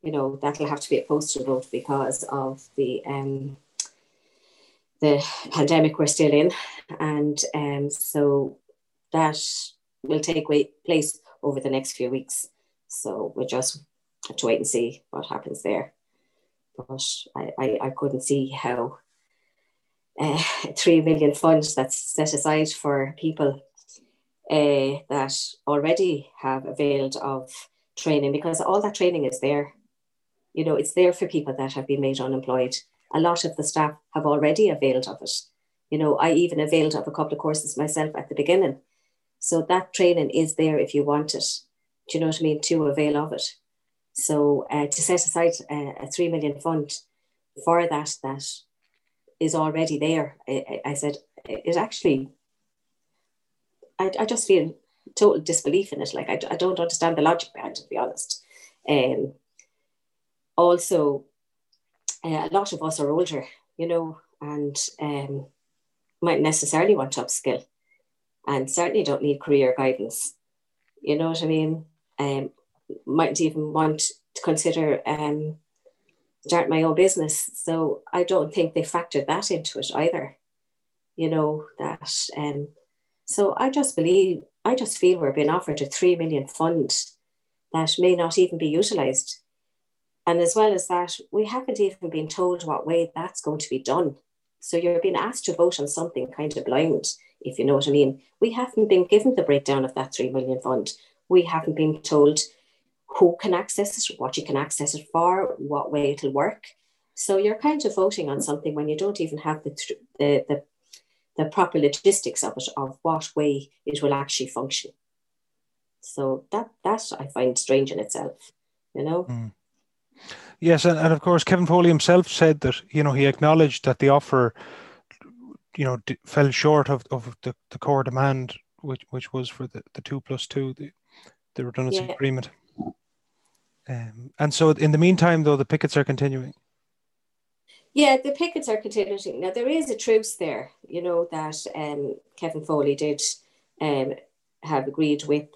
S10: you know that'll have to be a postal vote because of the um, the pandemic we're still in, and um, so that will take place over the next few weeks. So we'll just have to wait and see what happens there. But I, I, I couldn't see how uh, three million funds that's set aside for people uh, that already have availed of training because all that training is there. You know, it's there for people that have been made unemployed. A lot of the staff have already availed of it. You know, I even availed of a couple of courses myself at the beginning. So that training is there if you want it. Do you know what I mean? To avail of it. So uh, to set aside a, a, three million fund for that, that is already there. I, I said it actually I, I just feel total disbelief in it. Like I, I don't understand the logic behind it, to be honest. Um, also, uh, a lot of us are older, you know, and um, might necessarily want to upskill and certainly don't need career guidance. You know what I mean? Um, might even want to consider um, start my own business. So I don't think they factored that into it either. You know, that um, so I just believe, I just feel we're being offered a 3 million fund that may not even be utilised. And as well as that, we haven't even been told what way that's going to be done. So you're being asked to vote on something kind of blind, if you know what I mean. We haven't been given the breakdown of that 3 million fund. We haven't been told who can access it, what you can access it for, what way it'll work. So you're kind of voting on something when you don't even have the, the, the the proper logistics of it, of what way it will actually function. So that that I find strange in itself, you know. Mm.
S2: Yes, and, and of course Kevin Foley himself said that you know he acknowledged that the offer, you know, d- fell short of, of the, the core demand, which which was for the, the two plus two, the, the redundancy yeah. agreement. Um, and so in the meantime, though, the pickets are continuing.
S10: Yeah, the pickets are continuing. Now there is a truce there, you know, that um, Kevin Foley did um, have agreed with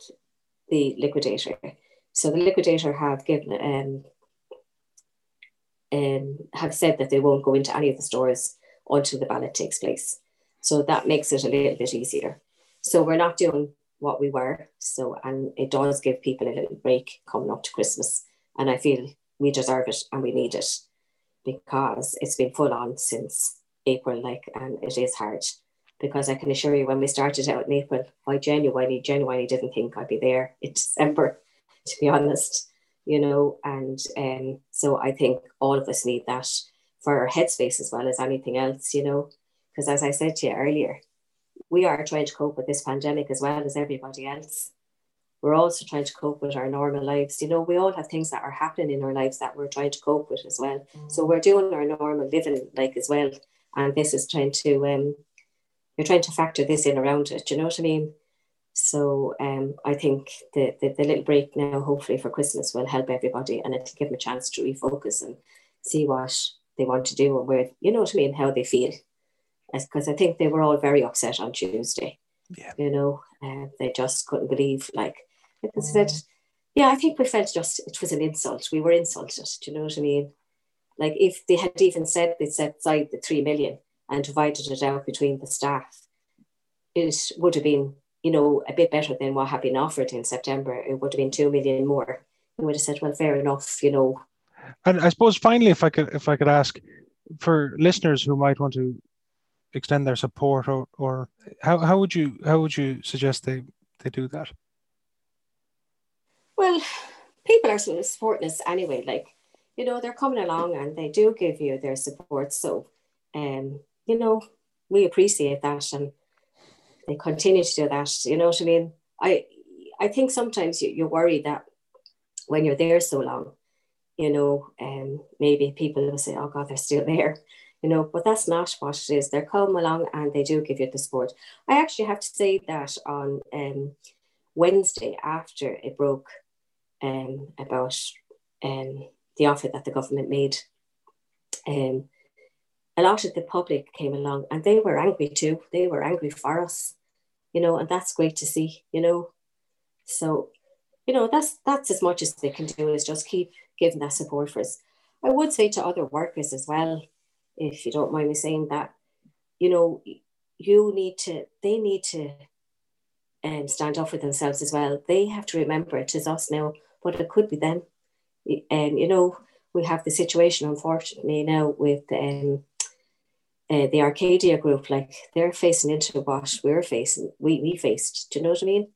S10: the liquidator. So the liquidator have given um, um, have said that they won't go into any of the stores until the ballot takes place. So that makes it a little bit easier. So we're not doing what we were. So, and it does give people a little break coming up to Christmas. And I feel we deserve it and we need it because it's been full on since April, like, and it is hard. Because I can assure you, when we started out in April, I genuinely, genuinely didn't think I'd be there in December, to be honest, you know. And um, so I think all of us need that for our headspace as well as anything else, you know. Because as I said to you earlier, we are trying to cope with this pandemic as well as everybody else. We're also trying to cope with our normal lives. You know, we all have things that are happening in our lives that we're trying to cope with as well. So we're doing our normal living like as well. And this is trying to um you're trying to factor this in around it. Do you know what I mean? So um, I think the, the, the little break now, hopefully for Christmas, will help everybody and it'll give them a chance to refocus and see what they want to do and where you know what I mean, how they feel because I think they were all very upset on Tuesday.
S9: Yeah.
S10: You know, uh, they just couldn't believe, like, like I said, yeah, I think we felt just it was an insult. We were insulted. Do you know what I mean? Like, if they had even said they'd set aside the three million and divided it out between the staff, it would have been, you know, a bit better than what had been offered in September. It would have been two million more. We would have said, well, fair enough, you know.
S9: And I suppose finally, if I could, if I could ask, for listeners who might want to extend their support or, or how, how would you how would you suggest they, they do that?
S10: Well, people are supporting us anyway. Like, you know, they're coming along and they do give you their support. So um, you know, we appreciate that and they continue to do that. You know what I mean? I I think sometimes you, you're worried that when you're there so long, you know, um, maybe people will say, oh God, they're still there you know, but that's not what it is. They're come along and they do give you the support. I actually have to say that on um, Wednesday after it broke um, about um, the offer that the government made, um, a lot of the public came along and they were angry too. They were angry for us, you know, and that's great to see, you know. So, you know, that's that's as much as they can do is just keep giving that support for us. I would say to other workers as well, if you don't mind me saying that, you know, you need to, they need to um, stand up for themselves as well. They have to remember it is us now, but it could be them. And, um, you know, we have the situation, unfortunately, now with um, uh, the Arcadia group, like they're facing into what we're facing, we, we faced. Do you know what I mean?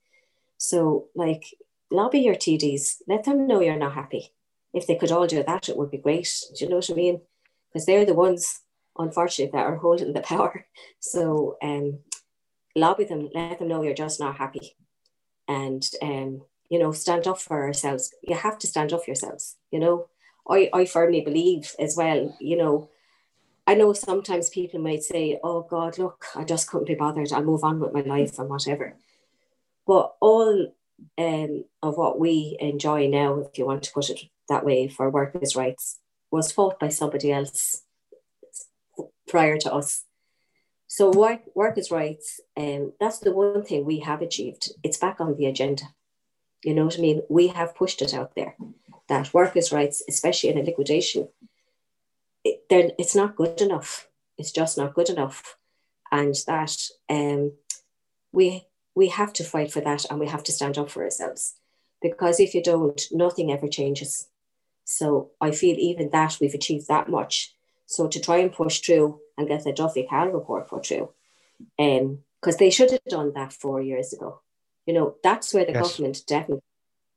S10: So, like, lobby your TDs, let them know you're not happy. If they could all do that, it would be great. Do you know what I mean? because they're the ones, unfortunately, that are holding the power. So um, lobby them, let them know you're just not happy, and um, you know, stand up for ourselves. You have to stand up for yourselves. You know, I I firmly believe as well. You know. I know sometimes people might say, "Oh God, look, I just couldn't be bothered. I'll move on with my life and whatever." But all um, of what we enjoy now, if you want to put it that way, for workers' rights, was fought by somebody else prior to us. So work, workers' rights, um, that's the one thing we have achieved. It's back on the agenda. You know what I mean? We have pushed it out there that workers' rights, especially in a liquidation, it, it's not good enough. It's just not good enough. And that um, we we have to fight for that and we have to stand up for ourselves. Because if you don't, nothing ever changes. So I feel even that we've achieved that much. So to try and push through and get the Duffy Cahill report put through, um, because they should have done that four years ago. You know, that's where the yes. government definitely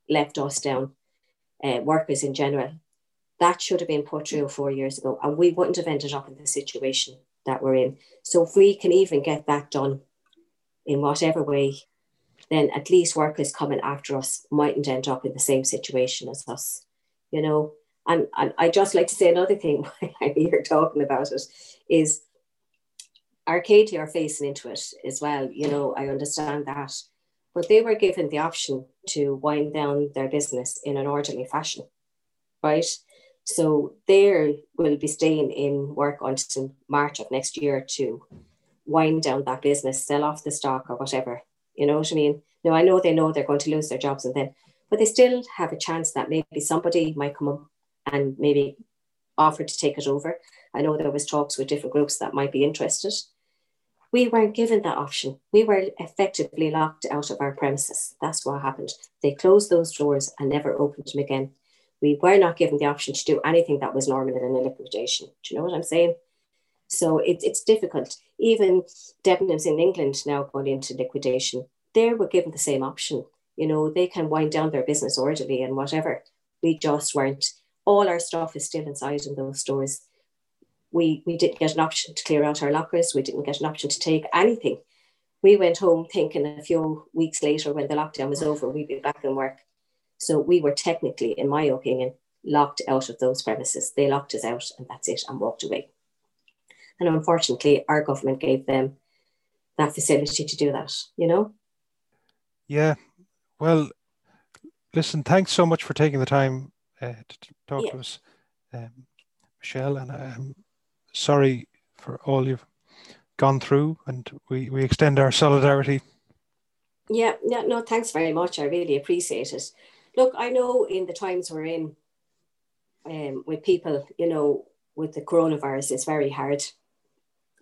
S10: left us down, uh, workers in general. That should have been put through four years ago, and we wouldn't have ended up in the situation that we're in. So if we can even get that done in whatever way, then at least workers coming after us mightn't end up in the same situation as us you know. And, and I just like to say another thing while I'm talking about it is Arcadia are facing into it as well. You know, I understand that. But they were given the option to wind down their business in an orderly fashion, right? So they will be staying in work until March of next year to wind down that business, sell off the stock or whatever. You know what I mean? Now I know they know they're going to lose their jobs and then but they still have a chance that maybe somebody might come up and maybe offer to take it over. I know there was talks with different groups that might be interested. We weren't given that option. We were effectively locked out of our premises. That's what happened. They closed those doors and never opened them again. We were not given the option to do anything that was normal in a liquidation. Do you know what I'm saying? So it, it's difficult. Even Debenhams in England now going into liquidation, they were given the same option. You know, they can wind down their business orderly and whatever. We just weren't. All our stuff is still inside in those stores. We, we didn't get an option to clear out our lockers. We didn't get an option to take anything. We went home thinking a few weeks later when the lockdown was over, we'd be back in work. So we were technically, in my opinion, locked out of those premises. They locked us out and that's it and walked away. And unfortunately, our government gave them that facility to do that, you know?
S2: Yeah. Well, listen, thanks so much for taking the time uh, to talk yeah. to us, um, Michelle. And I'm sorry for all you've gone through, and we, we extend our solidarity.
S10: Yeah, yeah, no, thanks very much. I really appreciate it. Look, I know in the times we're in, um, with people, you know, with the coronavirus, it's very hard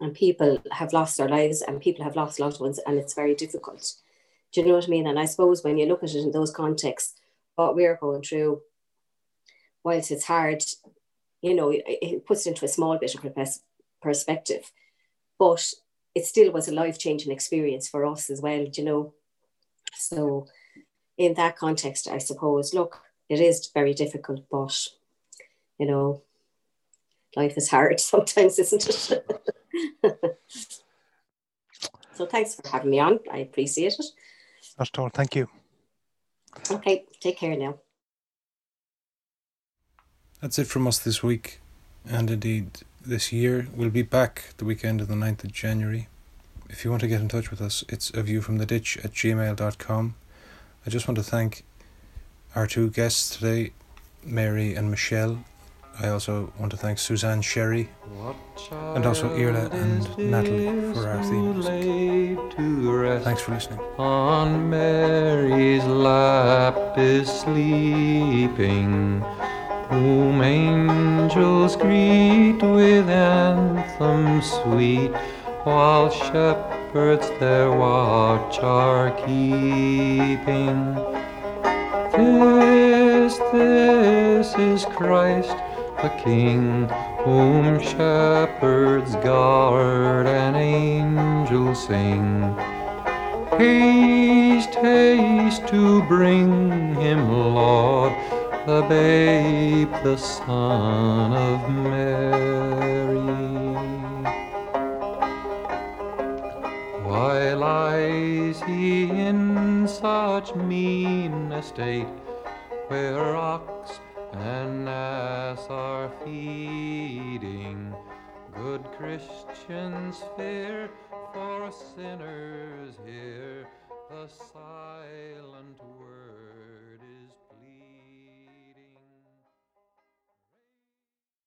S10: and people have lost their lives and people have lost loved ones and it's very difficult. Do you know what I mean? And I suppose when you look at it in those contexts, what we're going through, whilst it's hard, you know, it, it puts it into a small bit of perspective, but it still was a life changing experience for us as well, you know. So, in that context, I suppose, look, it is very difficult, but you know, life is hard sometimes, isn't it? so thanks for having me on. I appreciate it.
S2: Not at all. Thank you.
S10: Okay, take care now.
S11: That's it from us this week, and indeed this year. We'll be back the weekend of the 9th of January. If you want to get in touch with us, it's a view from the ditch at gmail.com. I just want to thank our two guests today, Mary and Michelle, I also want to thank Suzanne Sherry and also Irla and Natalie for our theme music. Thanks for listening. On Mary's lap is sleeping, whom angels greet with anthems sweet, while shepherds their watch are keeping. This, this is Christ the King, whom shepherds guard and angels sing. Haste, haste to bring him, Lord, the babe, the Son of Mary. Why lies he in such mean estate, where ox and as are feeding, good Christians fear for sinners here the silent word.